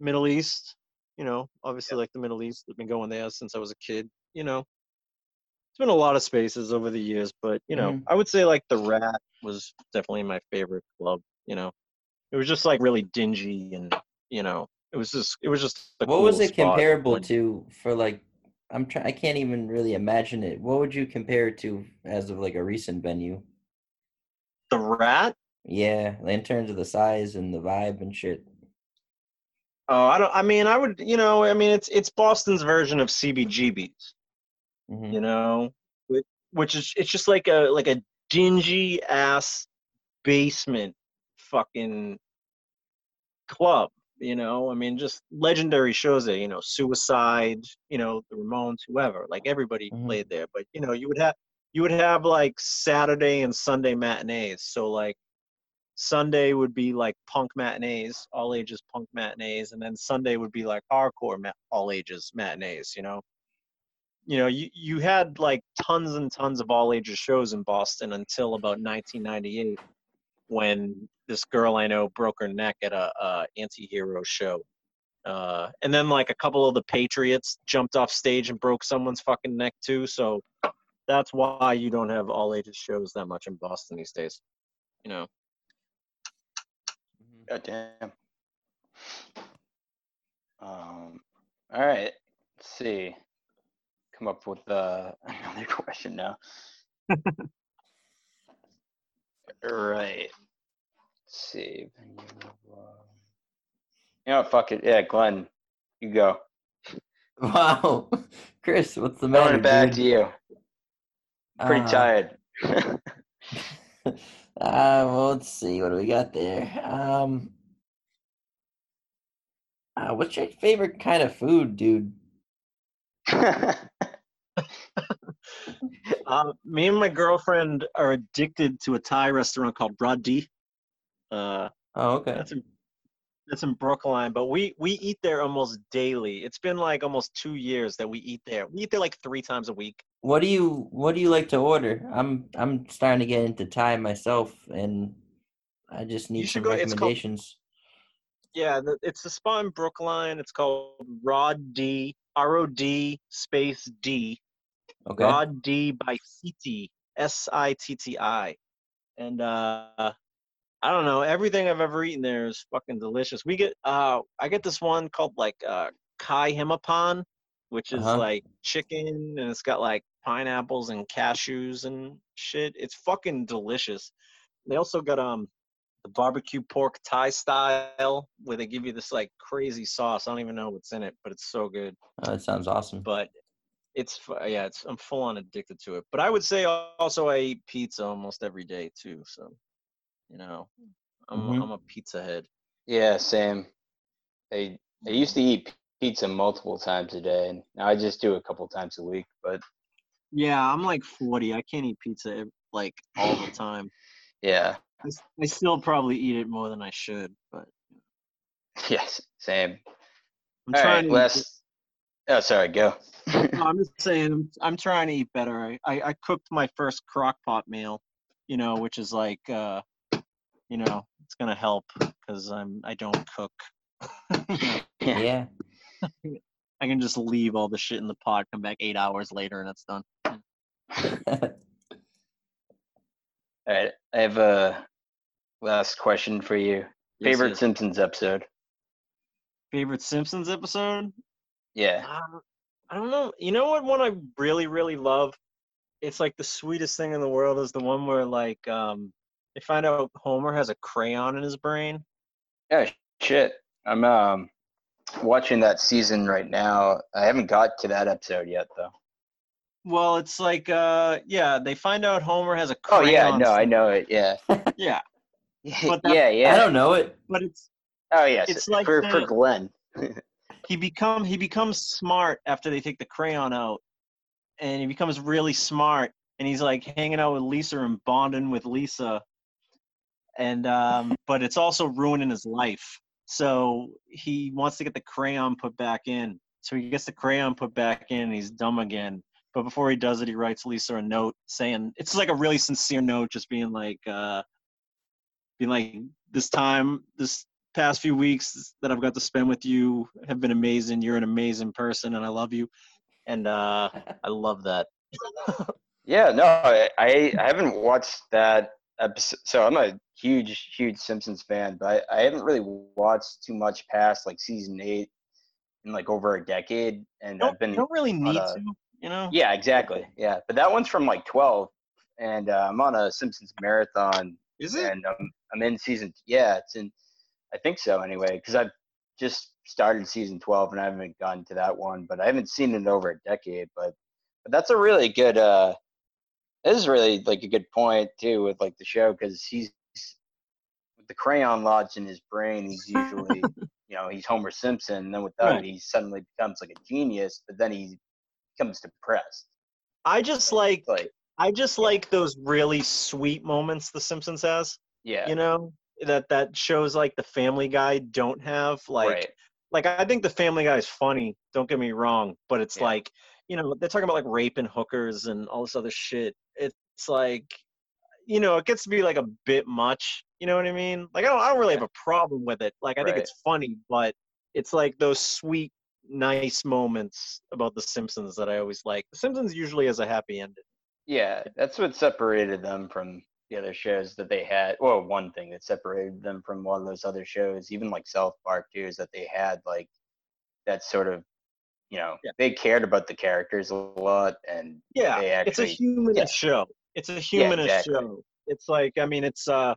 middle east you know obviously like the middle east i've been going there since i was a kid you know it's been a lot of spaces over the years but you know Mhm. i would say like the rat was definitely my favorite club you know it was just like really dingy and you know it was just it was just what was it spot comparable when- to for like? I'm trying. I can't even really imagine it. What would you compare it to as of like a recent venue? the rat Yeah, in terms of the size and the vibe and shit. oh i don't i mean i would you know i mean it's it's boston's version of cbgb's Mhm. you know Whi- which is it's just like a like a dingy ass basement fucking club you know i mean just legendary shows there you know suicide you know the ramones whoever like everybody Mhm. played there but you know you would have you would have like saturday and sunday matinees so like sunday would be like punk matinees all ages punk matinees and then sunday would be like hardcore all ages matinees you know you know, you, you had like tons and tons of all ages shows in Boston until about 1998 when this girl I know broke her neck at a, a anti-hero show. Uh, and then like a couple of the Patriots jumped off stage and broke someone's fucking neck too. So that's why you don't have all ages shows that much in Boston these days. You know, Mhm. God damn. Um, all right. Let's see. Come up with uh, another question now. right. Let's see. You know, fuck it. Yeah, Glenn, you go. Wow, Chris, what's the Throwing matter? it back dude? to you. Pretty Uh, tired. uh, well, let's see. What do we got there? Um, uh, what's your favorite kind of food, dude? Uh, me and my girlfriend are addicted to a Thai restaurant called Rod D. Uh, Oh, okay. That's in that's in Brookline, but we we eat there almost daily. It's been like almost two years that we eat there. We eat there like three times a week. What do you What do you like to order? I'm I'm starting to get into Thai myself, and I just need some go- recommendations. Yeah, the, it's the spot in Brookline. It's called Rod D R O D space D Okay. Rod D by Sitti S I T T I, and uh, I don't know. Everything I've ever eaten there is fucking delicious. We get uh, I get this one called like uh, Kai Himapan, which is Uh-huh. like chicken, and it's got like pineapples and cashews and shit. It's fucking delicious. They also got um the barbecue pork Thai style where they give you this like crazy sauce. I don't even know what's in it, but it's so good. Oh, that sounds awesome. But it's yeah, it's I'm full on addicted to it. But I would say also I eat pizza almost every day too. So you know, I'm Mhm. I'm a pizza head. Yeah, same. I I used to eat pizza multiple times a day, and now I just do a couple times a week. But Yeah, I'm like 40. I can't eat pizza like all the time. yeah, I still probably eat it more than I should, but yes, same. I'm All trying right, to. last. Oh, sorry. Go. No, I'm just saying, I'm, I'm trying to eat better. I, I, I cooked my first crock pot meal, you know, which is like, uh, you know, it's gonna help because I'm I don't cook. Yeah. I can just leave all the shit in the pot, come back eight hours later, and it's done. All right, I have a last question for you. Yes, Favorite yes. Simpsons episode? favorite Simpsons episode? Yeah. Um, I don't know. You know what one I really, really love? It's like the sweetest thing in the world is the one where like um they find out Homer has a crayon in his brain. Yeah, shit. I'm um watching that season right now. I haven't got to that episode yet though. Well, it's like uh yeah, they find out Homer has a crayon. Oh crayon. yeah, no, I know it. Yeah. Yeah, But that- yeah, I don't know it. but it's Oh yeah, it's like for for Glenn. he become he becomes smart after they take the crayon out, and he becomes really smart, and he's like hanging out with Lisa and bonding with Lisa, and um, but it's also ruining his life. So he wants to get the crayon put back in. So he gets the crayon put back in, and he's dumb again. But before he does it, he writes Lisa a note saying it's like a really sincere note, just being like, uh, being like, this time, this past few weeks that I've got to spend with you have been amazing. You're an amazing person, and I love you. And uh, I love that. Yeah, no, I, I haven't watched that episode. So I'm a huge, huge Simpsons fan, but I, I haven't really watched too much past like season eight in like over a decade. And don't, I've been you don't really need a- to, you know. Yeah, exactly. Yeah, but that one's from like 12, and uh, I'm on a Simpsons marathon, Is it? and I'm I'm in season. Yeah, it's in. I think so anyway, because I've just started season 12 and I haven't gotten to that one, but I haven't seen it over a decade. But but that's a really good. uh This is really like a good point too with like the show because he's with the crayon lodged in his brain. He's usually you know he's Homer Simpson, and then with that Right. he suddenly becomes like a genius, but then he becomes depressed. I just like like I just like those really sweet moments The Simpsons has. yeah, You know that that shows like the Family Guy don't have. Like right. like I think the Family Guy is funny. Don't get me wrong, but it's Yeah. like you know they're talking about like rape and hookers and all this other shit. It's like you know it gets to be like a bit much. You know what I mean? Like I don't I don't really Yeah. have a problem with it. Like I think Right. it's funny, but it's like those sweet nice moments about the Simpsons that I always like. The Simpsons usually has a happy ending. Yeah, that's what separated them from the other shows that they had. Well, one thing that separated them from one of those other shows, even like South Park too, is that they had like that sort of, you know, Yeah. they cared about the characters a lot, and Yeah, they it's a actually, humanist show. It's a humanist exactly. show. It's like I mean, it's uh,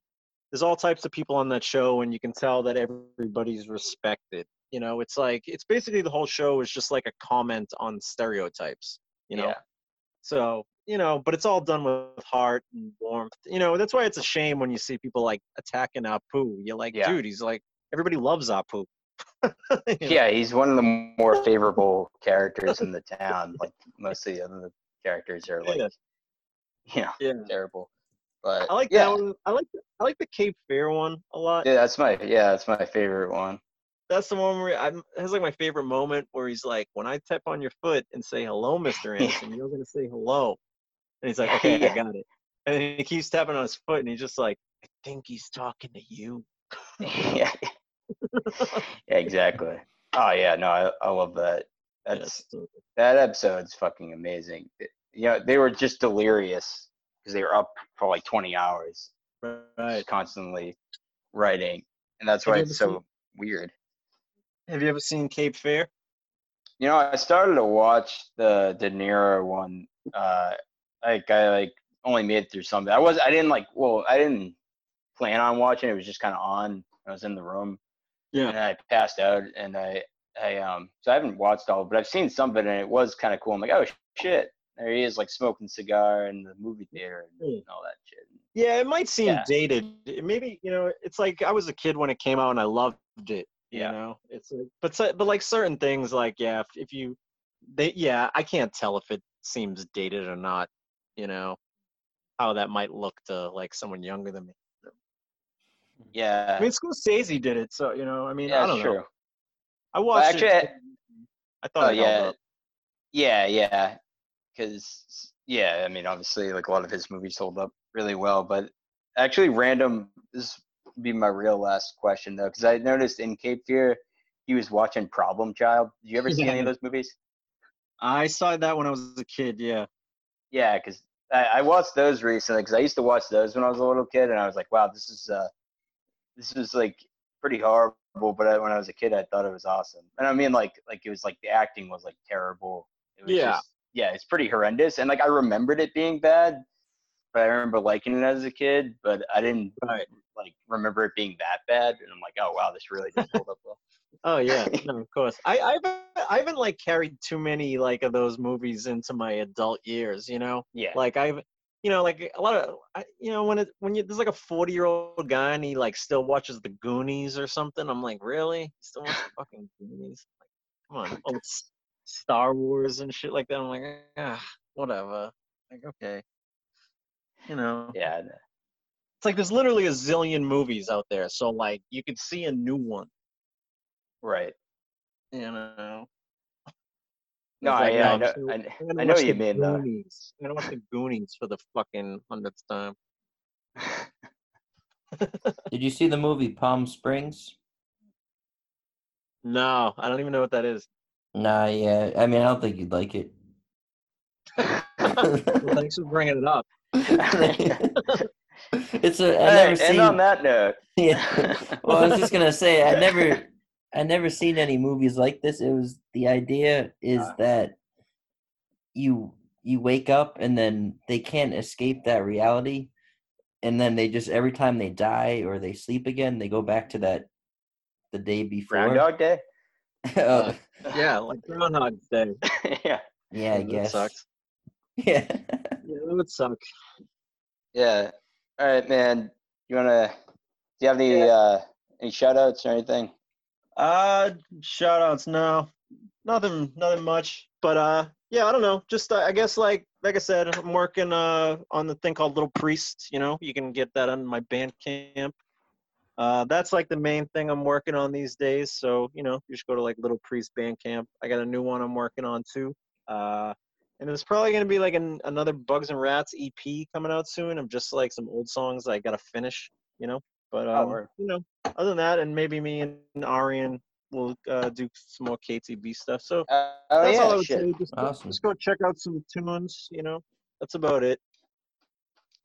there's all types of people on that show, and you can tell that everybody's respected. You know, it's like it's basically the whole show is just like a comment on stereotypes. You know, yeah, so you know, but it's all done with heart and warmth. You know, that's why it's a shame when you see people like attacking Apu. You're like, Yeah. dude, he's like everybody loves Apu. Yeah, he's one of the more favorable characters in the town. Like most of the other characters are like, Yeah. you know, yeah. terrible. But I like yeah, that one. I like I like the Cape Fear one a lot. yeah, that's my yeah, that's my favorite one. that's the one where I'm that's like my favorite moment where he's like, when I tap on your foot and say hello, Mr. Anderson, you're gonna say hello. And he's like, Okay, Yeah. I got it. And then he keeps tapping on his foot and he's just like, I think he's talking to you. yeah. yeah, exactly. Oh yeah, no, I, I love that. Yeah, That's it's that episode's fucking amazing. You know, they were just delirious because they were up for like 20 hours, right. just constantly writing, and that's why it's so weird. Have you ever seen Cape Fear? You know, I started to watch the De Niro one uh, like I like only made it through some. I was I didn't like well I didn't plan on watching. It was just kind of on. I was in the room Yeah. and I passed out and I I um so I haven't watched all, but I've seen some of it and it was kind of cool. I'm like oh shit, there he is like smoking cigar in the movie theater and Hmm. all that shit. Yeah, it might seem Yeah. dated. Maybe you know, it's like I was a kid when it came out and I loved it. Yeah. You know, it's like, but but like certain things, like yeah, if, if you, they yeah, I can't tell if it seems dated or not. You know, how that might look to like someone younger than me. Yeah, I mean, Scorsese did it, so you know, I mean, yeah, I don't it's know. I watched actually, it. I thought Oh it yeah, up. yeah, yeah. Because yeah, I mean, obviously, like a lot of his movies hold up really well. But actually, random. This would be my real last question though, because I noticed in Cape Fear he was watching Problem Child. Did you ever see any of those movies? I saw that when I was a kid. Yeah. Yeah, because I, I watched those recently because I used to watch those when I was a little kid, and I was like, wow, this is uh, this is like pretty horrible. But I, when I was a kid, I thought it was awesome. And I mean, like, like it was like the acting was like terrible. It was Yeah. Just, yeah, it's pretty horrendous. And like I remembered it being bad, but I remember liking it as a kid. But I didn't Right. like remember it being that bad. And I'm like, oh wow, this really does hold up well. Oh yeah, no, of course. I I haven't, I haven't like carried too many like of those movies into my adult years. You know. Yeah. like I've you know like a lot of I, you know when it when you there's like a 40 year old guy and he like still watches the Goonies or something I'm like really You still watch fucking Goonies like, come on old Star Wars and shit like that I'm like ah whatever like okay you know Yeah. it's like there's literally a zillion movies out there so like you could see a new one Right. you know No, I, like, yeah, I I'm know. I, I'm I know what you the mean, though. Goonies. I'm gonna watch the Goonies for the fucking hundredth time. Did you see the movie Palm Springs? No, I don't even know what that is. Nah, yeah. I mean, I don't think you'd like it. Well, thanks for bringing it up. it's a. I Hey, never and seen. on that note, yeah. Well, I was just gonna say I never, I never seen any movies like this. It was the idea is Ah. that you you wake up and then they can't escape that reality, and then they just every time they die or they sleep again, they go back to that the day before. Groundhog Day. Oh, Yeah, like Groundhog Day. yeah. yeah, I that guess. sucks. Yeah. Yeah, that would suck. Yeah. All right, man. You wanna? Do you have any uh any shout outs or anything? Uh, shout outs. No, nothing, nothing much. But uh, yeah, I don't know. Just uh, I guess like like I said, I'm working uh on the thing called Little Priest. You know, you can get that on my Bandcamp. Uh, that's like the main thing I'm working on these days. So you know, you should go to like Little Priest Bandcamp. I got a new one I'm working on too. Uh, and there's probably gonna be like an, another Bugs and Rats EP coming out soon. I'm just like some old songs I gotta finish. You know, but Oh, um, word. you know, other than that, and maybe me and Arian will uh, do some more KTB stuff. So Uh, oh that's all I yeah, would shit. say. Just, go- Awesome. just go check out some tunes. You know, that's about it.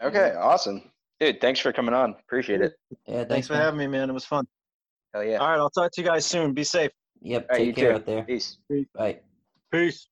Okay, awesome, dude. Thanks for coming on. Appreciate it. Yeah. Thanks for man. having me, man. It was fun. Hell yeah. All right, I'll talk to you guys soon. Be safe. Yep. All right, Take you care too. out there. Peace. Bye. Peace.